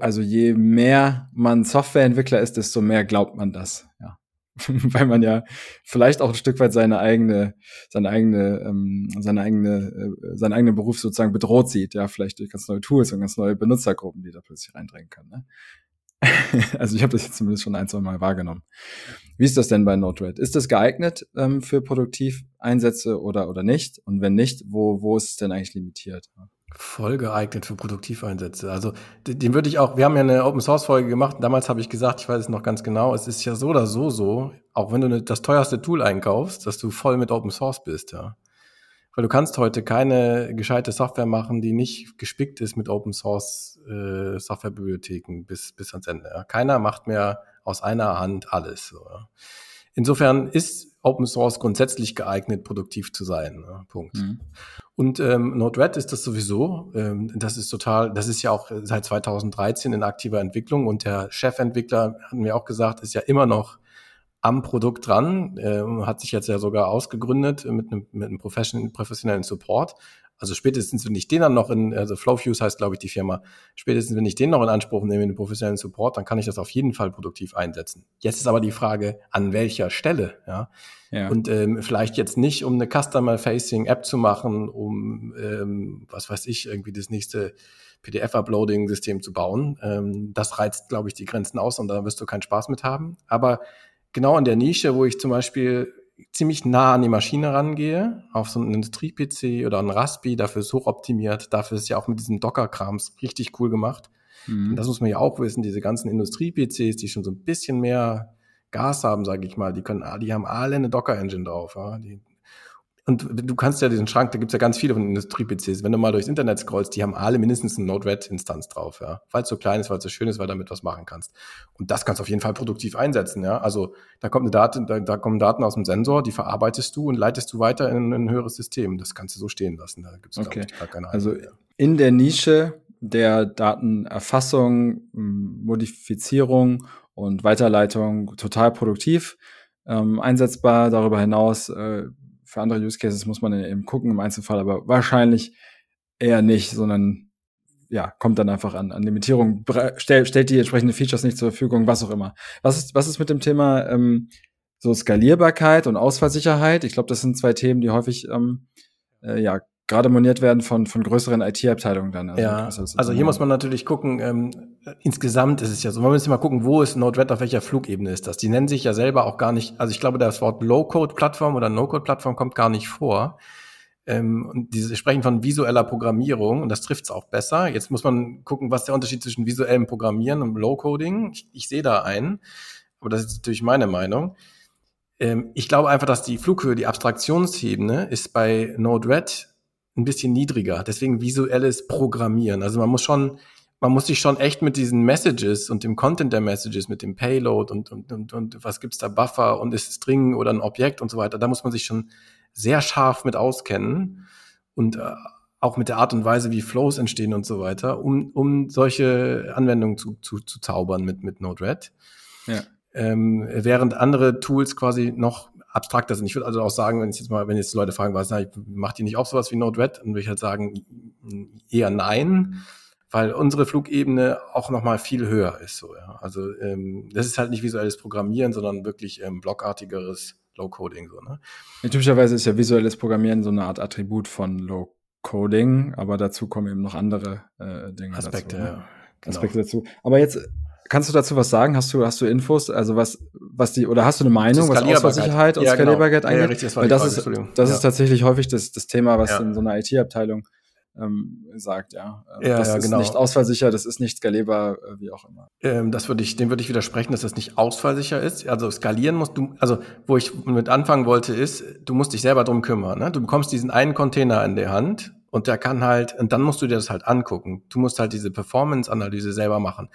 also je mehr man Softwareentwickler ist, desto mehr glaubt man das, ja. *laughs* Weil man ja vielleicht auch ein Stück weit seine eigene, seine eigene, ähm, seine eigene, äh, seinen eigenen Beruf sozusagen bedroht sieht, ja, vielleicht durch ganz neue Tools und ganz neue Benutzergruppen, die da plötzlich reindrängen können. Ne? *laughs* also ich habe das jetzt zumindest schon ein, zwei Mal wahrgenommen. Wie ist das denn bei Node-RED? Ist das geeignet ähm, für Produktiveinsätze oder, oder nicht? Und wenn nicht, wo, wo ist es denn eigentlich limitiert? Voll geeignet für Produktiveinsätze. Also den würde ich auch, wir haben ja eine Open Source Folge gemacht, damals habe ich gesagt, ich weiß es noch ganz genau, es ist ja so oder so so, auch wenn du ne, das teuerste Tool einkaufst, dass du voll mit Open Source bist, ja. Weil du kannst heute keine gescheite Software machen, die nicht gespickt ist mit Open Source äh, Softwarebibliotheken bis, bis ans Ende. Ja. Keiner macht mehr aus einer Hand alles. So, ja. Insofern ist Open Source grundsätzlich geeignet, produktiv zu sein. Ja, Punkt. Mhm. Und ähm, Node-RED ist das sowieso. Ähm, das ist total, das ist ja auch seit 2013 in aktiver Entwicklung und der Chefentwickler, hatten wir auch gesagt, ist ja immer noch am Produkt dran, äh, hat sich jetzt ja sogar ausgegründet mit einem, mit einem professionellen Support. Also spätestens, wenn ich den dann noch in, also Flowfuse heißt, glaube ich, die Firma, spätestens, wenn ich den noch in Anspruch nehme, den professionellen Support, dann kann ich das auf jeden Fall produktiv einsetzen. Jetzt ist aber die Frage, an welcher Stelle, ja. ja. Und ähm, vielleicht jetzt nicht, um eine Customer-Facing-App zu machen, um, ähm, was weiß ich, irgendwie das nächste PDF-Uploading-System zu bauen. Ähm, das reizt, glaube ich, die Grenzen aus und da wirst du keinen Spaß mit haben. Aber genau in der Nische, wo ich zum Beispiel ziemlich nah an die Maschine rangehe, auf so einen Industrie-PC oder einen Raspi, dafür ist hochoptimiert, dafür ist ja auch mit diesem Docker-Krams richtig cool gemacht. Mhm. das muss man ja auch wissen, diese ganzen Industrie-PCs, die schon so ein bisschen mehr Gas haben, sage ich mal, die können, die haben alle eine Docker-Engine drauf. Ja? Die und du kannst ja diesen Schrank, da gibt's ja ganz viele von Industrie-PCs. Wenn du mal durchs Internet scrollst, die haben alle mindestens eine Node-RED-Instanz drauf, ja. Weil es so klein ist, weil es so schön ist, weil du damit was machen kannst. Und das kannst du auf jeden Fall produktiv einsetzen, ja. Also da kommt eine Daten, da, da kommen Daten aus dem Sensor, die verarbeitest du und leitest du weiter in, in ein höheres System. Das kannst du so stehen lassen. Da gibt's okay. ich, gar keine Also mehr. in der Nische der Datenerfassung, Modifizierung und Weiterleitung total produktiv ähm, einsetzbar. Darüber hinaus äh, für andere Use Cases muss man eben gucken im Einzelfall, aber wahrscheinlich eher nicht, sondern ja, kommt dann einfach an, an Limitierung, stellt, stellt die entsprechenden Features nicht zur Verfügung, was auch immer. Was ist, was ist mit dem Thema ähm, so Skalierbarkeit und Ausfallsicherheit? Ich glaube, das sind zwei Themen, die häufig ähm, äh, ja gerade moniert werden von, von größeren IT-Abteilungen dann. Also ja, also hier muss man natürlich gucken, ähm, insgesamt ist es ja so, man muss immer gucken, wo ist Node-RED, auf welcher Flugebene ist das. Die nennen sich ja selber auch gar nicht, also ich glaube, das Wort Low-Code-Plattform oder No-Code-Plattform kommt gar nicht vor. Ähm, und diese sprechen von visueller Programmierung und das trifft es auch besser. Jetzt muss man gucken, was der Unterschied zwischen visuellem Programmieren und Low-Coding. Ich, ich sehe da einen, aber das ist natürlich meine Meinung. Ähm, ich glaube einfach, dass die Flughöhe, die Abstraktionsebene ist bei Node-RED ein bisschen niedriger. Deswegen visuelles Programmieren. Also man muss schon, man muss sich schon echt mit diesen Messages und dem Content der Messages, mit dem Payload und, und, und, und was gibt's da Buffer und ist String oder ein Objekt und so weiter, da muss man sich schon sehr scharf mit auskennen und äh, auch mit der Art und Weise, wie Flows entstehen und so weiter, um, um solche Anwendungen zu, zu, zu zaubern mit, mit Node-RED. Ja. Ähm, während andere Tools quasi noch abstrakter sind. Ich würde also auch sagen, wenn jetzt mal, wenn jetzt Leute fragen, was, macht die nicht auch sowas wie Node-RED? Dann würde ich halt sagen, eher nein, weil unsere Flugebene auch nochmal viel höher ist. So, ja. Also ähm, das ist halt nicht visuelles Programmieren, sondern wirklich ähm, blockartigeres Low-Coding. So, ne? Typischerweise ist ja visuelles Programmieren so eine Art Attribut von Low-Coding, aber dazu kommen eben noch andere äh, Dinge Aspekte, dazu. Ne? Ja, genau. Aspekte dazu. Aber jetzt Kannst du dazu was sagen? Hast du, hast du Infos? Also was, was die, oder hast du eine Meinung, was Ausfallsicherheit und ja. Skalierbarkeit genau. angeht? Ja, richtig, das, Weil das ist, das ja. ist tatsächlich häufig das, das Thema, was in so einer IT-Abteilung ähm, sagt, ja. Ähm, ja das ja, ist genau. nicht ausfallsicher, das ist nicht skalierbar, äh, wie auch immer. Ähm, das würde ich, dem würde ich widersprechen, dass das nicht ausfallsicher ist. Also skalieren musst du, also wo ich mit anfangen wollte, ist, du musst dich selber drum kümmern. Ne? Du bekommst diesen einen Container in der Hand und der kann halt, und dann musst du dir das halt angucken. Du musst halt diese Performance-Analyse selber machen.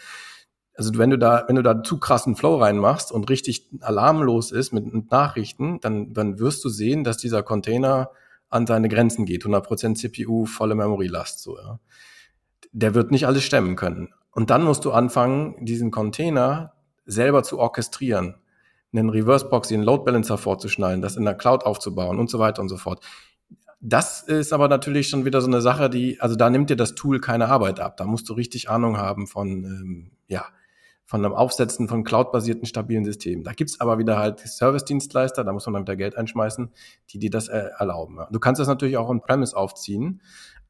Also wenn du da, wenn du da zu krassen Flow reinmachst und richtig alarmlos ist mit Nachrichten, dann, dann wirst du sehen, dass dieser Container an seine Grenzen geht. 100% CPU, volle Memory-Last, so, ja. Der wird nicht alles stemmen können. Und dann musst du anfangen, diesen Container selber zu orchestrieren, einen Reverse Proxy, einen Load Balancer vorzuschneiden, das in der Cloud aufzubauen und so weiter und so fort. Das ist aber natürlich schon wieder so eine Sache, die, also da nimmt dir das Tool keine Arbeit ab. Da musst du richtig Ahnung haben von, ähm, ja, von einem Aufsetzen von cloud-basierten stabilen Systemen. Da gibt's aber wieder halt Service-Dienstleister, da muss man dann wieder Geld einschmeißen, die dir das äh, erlauben. Du kannst das natürlich auch on-premise aufziehen,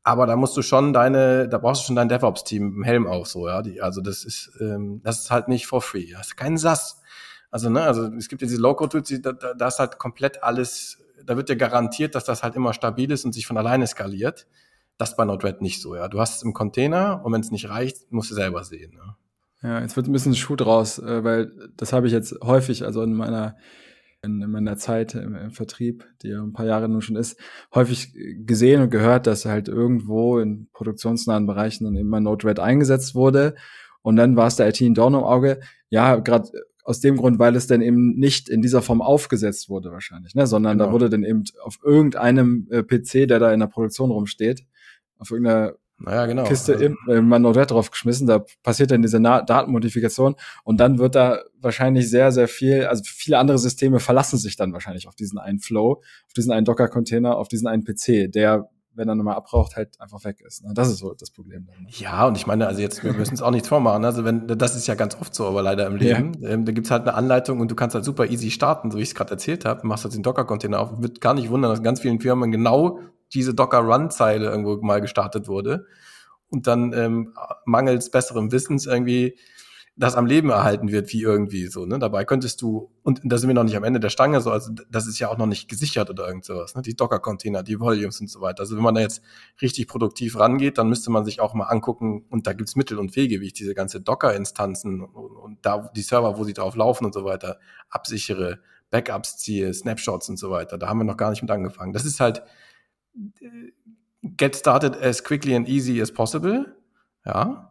aber da musst du schon deine, da brauchst du schon dein DevOps-Team im Helm auf, so, ja. Die, also das ist, ähm, das ist halt nicht for free. Das ist kein SaaS. Also, ne, also es gibt ja diese Low-Code-Tools, da, da, ist halt komplett alles, da wird dir garantiert, dass das halt immer stabil ist und sich von alleine skaliert. Das bei Node-RED nicht so, ja. Du hast es im Container und wenn es nicht reicht, musst du selber sehen. Ja. Ja, jetzt wird ein bisschen Schuh draus, äh, weil das habe ich jetzt häufig, also in meiner in, meiner Zeit im, im, Vertrieb, die ja ein paar Jahre nun schon ist, häufig gesehen und gehört, dass halt irgendwo in produktionsnahen Bereichen dann immer Node-RED eingesetzt wurde. Und dann war es der IT ein Dorn im Auge. Ja, gerade aus dem Grund, weil es dann eben nicht in dieser Form aufgesetzt wurde wahrscheinlich, ne? sondern genau. da wurde dann eben auf irgendeinem äh, PC, der da in der Produktion rumsteht, auf irgendeiner naja, genau. Kiste also, im, mal Node drauf geschmissen, da passiert dann diese Na Datenmodifikation und dann wird da wahrscheinlich sehr, sehr viel, also viele andere Systeme verlassen sich dann wahrscheinlich auf diesen einen Flow, auf diesen einen Docker-Container, auf diesen einen PC, der wenn er nochmal abraucht, halt einfach weg ist. Ne? Das ist so das Problem. Dann, ne? Ja, und ich meine, also jetzt, wir müssen es auch nichts vormachen. Also wenn, das ist ja ganz oft so, aber leider im Leben. Ja. Ähm, da gibt's halt eine Anleitung und du kannst halt super easy starten, so wie ich es gerade erzählt habe. Machst halt den Docker-Container auf. Wird gar nicht wundern, dass ganz vielen Firmen genau diese Docker-Run-Zeile irgendwo mal gestartet wurde und dann ähm, mangels besserem Wissens irgendwie das am Leben erhalten wird, wie irgendwie so. Ne? Dabei könntest du, und da sind wir noch nicht am Ende der Stange, so, also das ist ja auch noch nicht gesichert oder irgend sowas, ne? die Docker-Container, die Volumes und so weiter. Also wenn man da jetzt richtig produktiv rangeht, dann müsste man sich auch mal angucken, und da gibt's Mittel und Wege, wie ich diese ganze Docker-Instanzen und, und da die Server, wo sie drauf laufen und so weiter, absichere, Backups ziehe, Snapshots und so weiter. Da haben wir noch gar nicht mit angefangen. Das ist halt get started as quickly and easy as possible. Ja.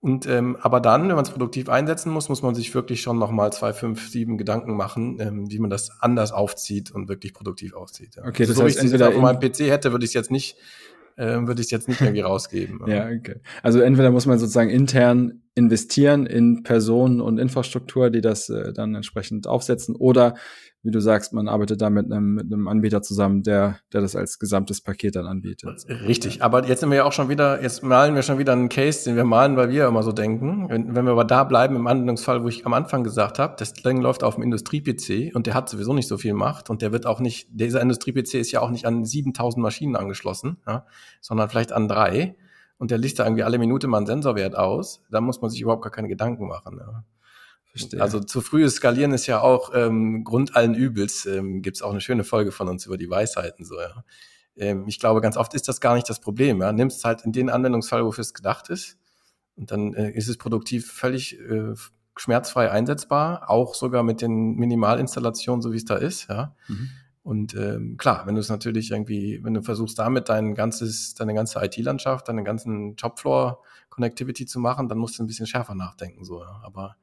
Und ähm, aber dann, wenn man es produktiv einsetzen muss, muss man sich wirklich schon nochmal zwei, fünf, sieben Gedanken machen, ähm, wie man das anders aufzieht und wirklich produktiv aufzieht. Ja. Okay, das so, heißt, ich es auf meinem PC hätte, würde ich es jetzt nicht äh, würde ich es jetzt nicht irgendwie rausgeben. ja, okay. Also entweder muss man sozusagen intern investieren in Personen und Infrastruktur, die das äh, dann entsprechend aufsetzen, oder wie du sagst, man arbeitet da mit einem, mit einem Anbieter zusammen, der, der das als gesamtes Paket dann anbietet. Richtig, aber jetzt sind wir ja auch schon wieder, jetzt malen wir schon wieder einen Case, den wir malen, weil wir immer so denken. Wenn, wenn wir aber da bleiben im Anwendungsfall, wo ich am Anfang gesagt habe, das Ding läuft auf dem Industrie-PC und der hat sowieso nicht so viel Macht und der wird auch nicht, dieser Industrie-PC ist ja auch nicht an 7000 Maschinen angeschlossen, ja, sondern vielleicht an drei und der liest da irgendwie alle Minute mal einen Sensorwert aus, da muss man sich überhaupt gar keine Gedanken machen. Ja. Verstehe. Also zu frühes Skalieren ist ja auch ähm, Grund allen Übels. Ähm, Gibt es auch eine schöne Folge von uns über die Weisheiten. So, ja. ähm, ich glaube, ganz oft ist das gar nicht das Problem. Ja. Nimmst halt in den Anwendungsfall, wofür es gedacht ist, und dann äh, ist es produktiv völlig äh, schmerzfrei einsetzbar, auch sogar mit den Minimalinstallationen, so wie es da ist. Ja. Mhm. Und ähm, klar, wenn du es natürlich irgendwie, wenn du versuchst, damit dein ganzes, deine ganze IT-Landschaft, deine ganzen Jobfloor-Connectivity zu machen, dann musst du ein bisschen schärfer nachdenken. So, ja. Aber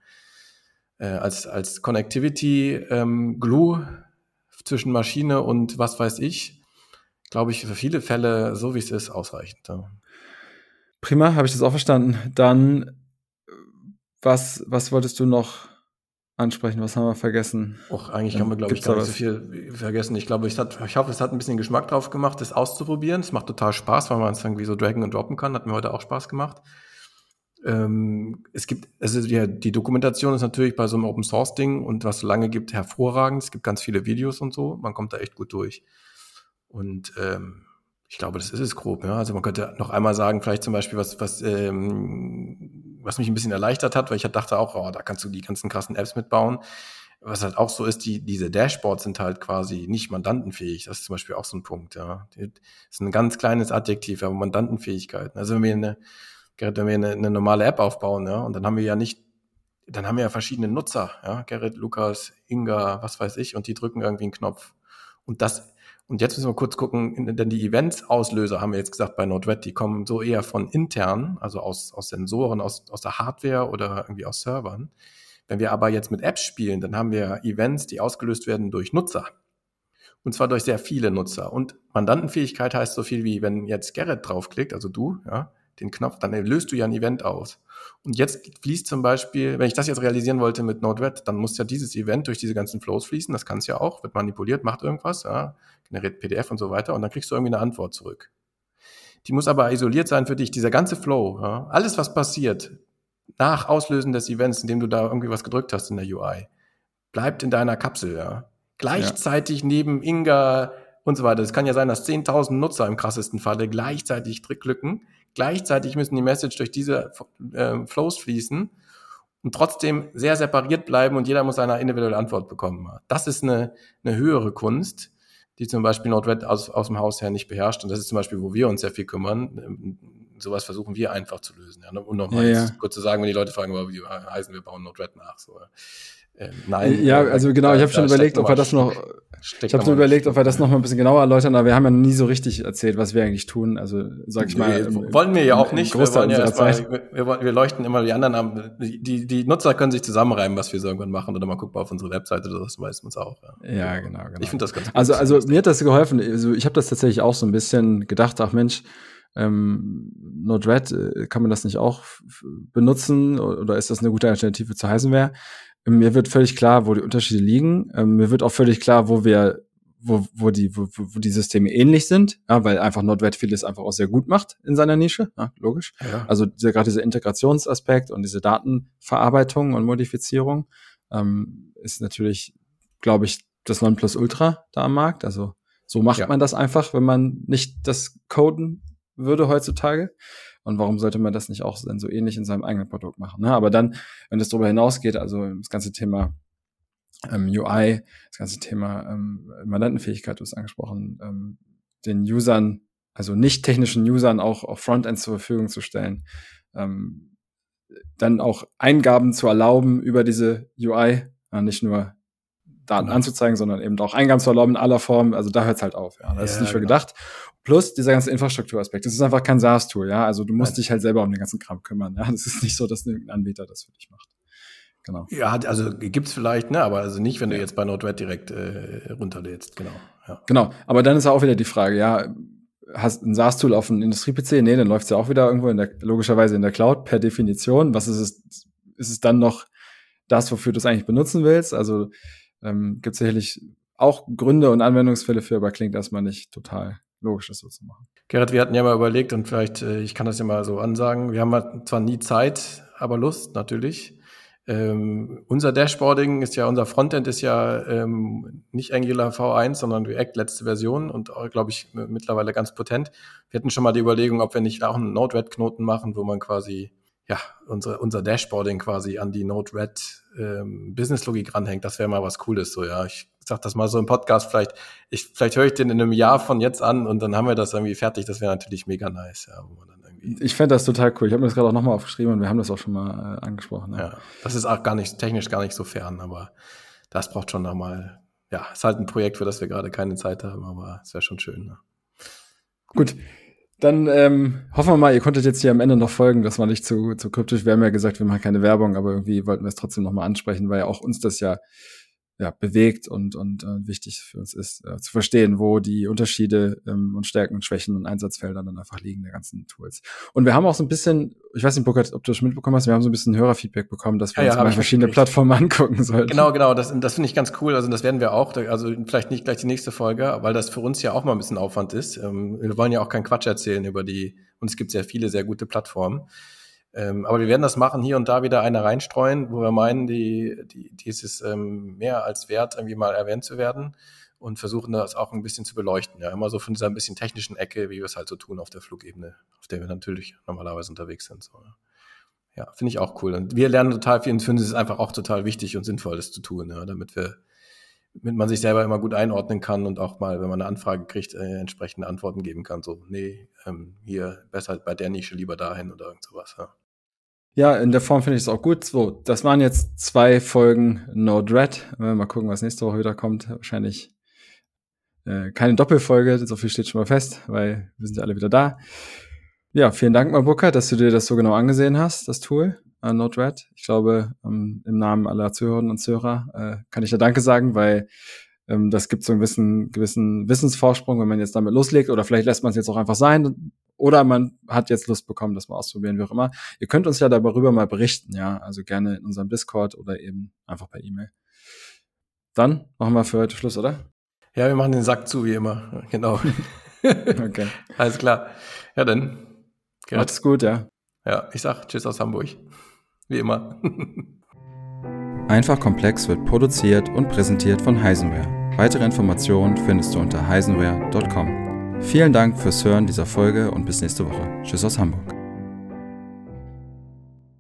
äh, als, als Connectivity ähm, zwischen Maschine und was weiß ich, glaube ich, für viele Fälle, so wie es ist, ausreichend. Ja. Prima, habe ich das auch verstanden. Dann, was, was wolltest du noch ansprechen? Was haben wir vergessen? Och, eigentlich haben wir, glaube ich, gar nicht so viel vergessen. Ich glaube, ich, hat, ich hoffe, es hat ein bisschen Geschmack drauf gemacht, das auszuprobieren. Es macht total Spaß, weil man es irgendwie so draggen und droppen kann. Hat mir heute auch Spaß gemacht. Ähm, es gibt, also die, die Dokumentation ist natürlich bei so einem Open Source Ding und was so lange gibt, hervorragend. Es gibt ganz viele Videos und so. Man kommt da echt gut durch. Und ähm, ich glaube, das ist es grob. Ja? Also man könnte noch einmal sagen, vielleicht zum Beispiel, was, was, ähm, was mich ein bisschen erleichtert hat, weil ich dachte auch, oh, da kannst du die ganzen krassen Apps mitbauen. Was halt auch so ist, die, diese Dashboards sind halt quasi nicht mandantenfähig. Das ist zum Beispiel auch so ein Punkt. Ja. Das ist ein ganz kleines Adjektiv, aber Mandantenfähigkeiten. Also wenn wir eine, Gerrit, wenn wir eine, eine normale App aufbauen, ja, und dann haben wir ja nicht, dann haben wir ja verschiedene Nutzer, ja, Gerrit, Lukas, Inga, was weiß ich, und die drücken irgendwie einen Knopf. Und das und jetzt müssen wir kurz gucken, denn die Events-Auslöser haben wir jetzt gesagt bei Node-RED, die kommen so eher von intern, also aus, aus Sensoren, aus, aus der Hardware oder irgendwie aus Servern. Wenn wir aber jetzt mit Apps spielen, dann haben wir Events, die ausgelöst werden durch Nutzer. Und zwar durch sehr viele Nutzer. Und Mandantenfähigkeit heißt so viel wie, wenn jetzt Gerrit draufklickt, also du, ja, den Knopf, dann löst du ja ein Event aus. Und jetzt fließt zum Beispiel, wenn ich das jetzt realisieren wollte mit Node-RED, dann muss ja dieses Event durch diese ganzen Flows fließen. Das kann es ja auch, wird manipuliert, macht irgendwas, ja, generiert PDF und so weiter. Und dann kriegst du irgendwie eine Antwort zurück. Die muss aber isoliert sein für dich. Dieser ganze Flow, ja, alles, was passiert nach Auslösen des Events, indem du da irgendwie was gedrückt hast in der UI, bleibt in deiner Kapsel. Ja. Gleichzeitig ja. neben Inga und so weiter. Es kann ja sein, dass 10.000 Nutzer im krassesten Falle gleichzeitig drücken Gleichzeitig müssen die Message durch diese äh, Flows fließen und trotzdem sehr separiert bleiben und jeder muss eine individuelle Antwort bekommen. Das ist eine, eine höhere Kunst, die zum Beispiel Node-RED aus, aus dem Haus her nicht beherrscht. Und das ist zum Beispiel, wo wir uns sehr viel kümmern. Sowas versuchen wir einfach zu lösen. Ja. Und nochmal ja, ja. kurz zu sagen, wenn die Leute fragen, wie heißen wir bauen Node-RED nach. So. Ähm, nein. Ja, äh, also genau, ich habe schon überlegt, ob wir das noch. Ich habe schon überlegt, ob wir das noch mal ein bisschen genauer erläutern, aber wir haben ja nie so richtig erzählt, was wir eigentlich tun. Also sag ich mal. Im, wollen wir ja auch nicht. Wir, wollen ja erstmal, wir, wir, leuchten immer die anderen an. Die, die Nutzer können sich zusammenreimen, was wir so irgendwann machen oder mal gucken auf unsere Webseite, das weiß man auch. Ja, ja genau, genau. Ich finde das ganz gut. Also, also mir hat das geholfen. Also ich habe das tatsächlich auch so ein bisschen gedacht, ach Mensch, ähm, Node-RED, äh, kann man das nicht auch benutzen oder ist das eine gute Alternative zu Heisenware? Mir wird völlig klar, wo die Unterschiede liegen. Ähm, mir wird auch völlig klar, wo wir, wo, wo die, wo, wo die Systeme ähnlich sind, ja, weil einfach Node-RED vieles einfach auch sehr gut macht in seiner Nische, ja, logisch. Ja. Also dieser, gerade dieser Integrationsaspekt und diese Datenverarbeitung und Modifizierung ähm, ist natürlich, glaube ich, das Nonplusultra da am Markt. Also so macht man das einfach, wenn man nicht das coden würde heutzutage. Und warum sollte man das nicht auch so ähnlich in seinem eigenen Produkt machen? Ne? Aber dann, wenn es darüber hinausgeht, also das ganze Thema ähm, UI, das ganze Thema ähm, Mandantenfähigkeit, du hast angesprochen, ähm, den Usern, also nicht technischen Usern auch, auch Frontends zur Verfügung zu stellen, ähm, dann auch Eingaben zu erlauben über diese UI, nicht nur Daten genau. anzuzeigen, sondern eben auch Eingaben zu erlauben in aller Form. Also da hört es halt auf. Ja. Das ja, ist nicht für genau. gedacht. Plus dieser ganze Infrastrukturaspekt. Das ist einfach kein SaaS-Tool, ja. Also du musst Nein. dich halt selber um den ganzen Kram kümmern. Ja, das ist nicht so, dass ein Anbieter das für dich macht. Genau. Ja, also gibt's vielleicht, ne, aber also nicht, wenn du jetzt bei Node-RED direkt äh, runterlädst, genau. Ja. Genau, aber dann ist auch wieder die Frage, ja, hast ein SaaS-Tool auf einem Industrie-PC? Nee, dann läuft's ja auch wieder irgendwo in der, logischerweise in der Cloud per Definition. Was ist es, ist es dann noch das, wofür du es eigentlich benutzen willst? Also ähm, gibt sicherlich auch Gründe und Anwendungsfälle für, aber klingt erstmal nicht total logisch, das so zu machen. Gerrit, wir hatten ja mal überlegt und vielleicht, äh, ich kann das ja mal so ansagen, wir haben zwar nie Zeit, aber Lust natürlich. Ähm, unser Dashboarding ist ja, unser Frontend ist ja ähm, nicht Angular V1, sondern React letzte Version und glaube ich mittlerweile ganz potent. Wir hatten schon mal die Überlegung, ob wir nicht auch einen Node-RED-Knoten machen, wo man quasi ja, unsere, unser Dashboarding quasi an die Node-RED ähm, Business-Logik ranhängt. Das wäre mal was Cooles, so ja. Ich sag das mal so im Podcast, vielleicht, ich, vielleicht höre ich den in einem Jahr von jetzt an und dann haben wir das irgendwie fertig. Das wäre natürlich mega nice, ja. Wo man dann irgendwie ich fände das total cool. Ich habe mir das gerade auch nochmal aufgeschrieben und wir haben das auch schon mal äh, angesprochen. Ja. ja. das ist auch gar nicht, technisch gar nicht so fern, aber das braucht schon nochmal, ja, ist halt ein Projekt, für das wir gerade keine Zeit haben, aber es wäre schon schön. Ne? Gut. Dann ähm, hoffen wir mal, ihr konntet jetzt hier am Ende noch folgen. Das war nicht zu, zu kryptisch. Wir haben ja gesagt, wir machen keine Werbung, aber irgendwie wollten wir es trotzdem nochmal ansprechen, weil ja auch uns das ja ja, bewegt und, und äh, wichtig für uns ist, äh, zu verstehen, wo die Unterschiede ähm, und Stärken und Schwächen und Einsatzfelder dann einfach liegen der ganzen Tools. Und wir haben auch so ein bisschen, ich weiß nicht, Burkhard, ob du das mitbekommen hast, wir haben so ein bisschen Hörerfeedback bekommen, dass wir ja, uns ja, mal verschiedene Plattformen angucken sollten. Genau, genau, das, das finde ich ganz cool. Also das werden wir auch, also vielleicht nicht gleich die nächste Folge, weil das für uns ja auch mal ein bisschen Aufwand ist. Ähm, wir wollen ja auch keinen Quatsch erzählen über die, und es gibt sehr viele sehr gute Plattformen. Ähm, aber wir werden das machen, hier und da wieder eine reinstreuen, wo wir meinen, die, die, dieses ähm, mehr als wert irgendwie mal erwähnt zu werden und versuchen das auch ein bisschen zu beleuchten. Ja, immer so von dieser ein bisschen technischen Ecke, wie wir es halt so tun auf der Flugebene, auf der wir natürlich normalerweise unterwegs sind. So, ja, finde ich auch cool. Und wir lernen total viel und finden es einfach auch total wichtig und sinnvoll, das zu tun, ja, damit wir damit man sich selber immer gut einordnen kann und auch mal, wenn man eine Anfrage kriegt, äh, entsprechende Antworten geben kann. So, nee, ähm, hier besser bei der Nische lieber dahin oder irgend sowas. Ja. Ja, in der Form finde ich es auch gut. So, das waren jetzt zwei Folgen No Dread. Mal gucken, was nächste Woche wieder kommt. Wahrscheinlich äh, keine Doppelfolge, so viel steht schon mal fest, weil wir sind ja alle wieder da. Ja, vielen Dank, Mabuka, dass du dir das so genau angesehen hast, das Tool äh, No Dread. Ich glaube, ähm, im Namen aller Zuhörerinnen und Zuhörer äh, kann ich ja Danke sagen, weil ähm, das gibt so einen gewissen, gewissen Wissensvorsprung, wenn man jetzt damit loslegt. Oder vielleicht lässt man es jetzt auch einfach sein. Oder man hat jetzt Lust bekommen, das mal auszuprobieren, wie auch immer. Ihr könnt uns ja darüber mal berichten, ja. Also gerne in unserem Discord oder eben einfach per E-Mail. Dann machen wir für heute Schluss, oder? Ja, wir machen den Sack zu, wie immer. Genau. *laughs* okay. *laughs* Alles klar. Ja, dann. Macht's gut, ja. Ja, ich sag Tschüss aus Hamburg. Wie immer. *laughs* Einfach Komplex wird produziert und präsentiert von Heisenware. Weitere Informationen findest du unter heisenware.com. Vielen Dank fürs Hören dieser Folge und bis nächste Woche. Tschüss aus Hamburg.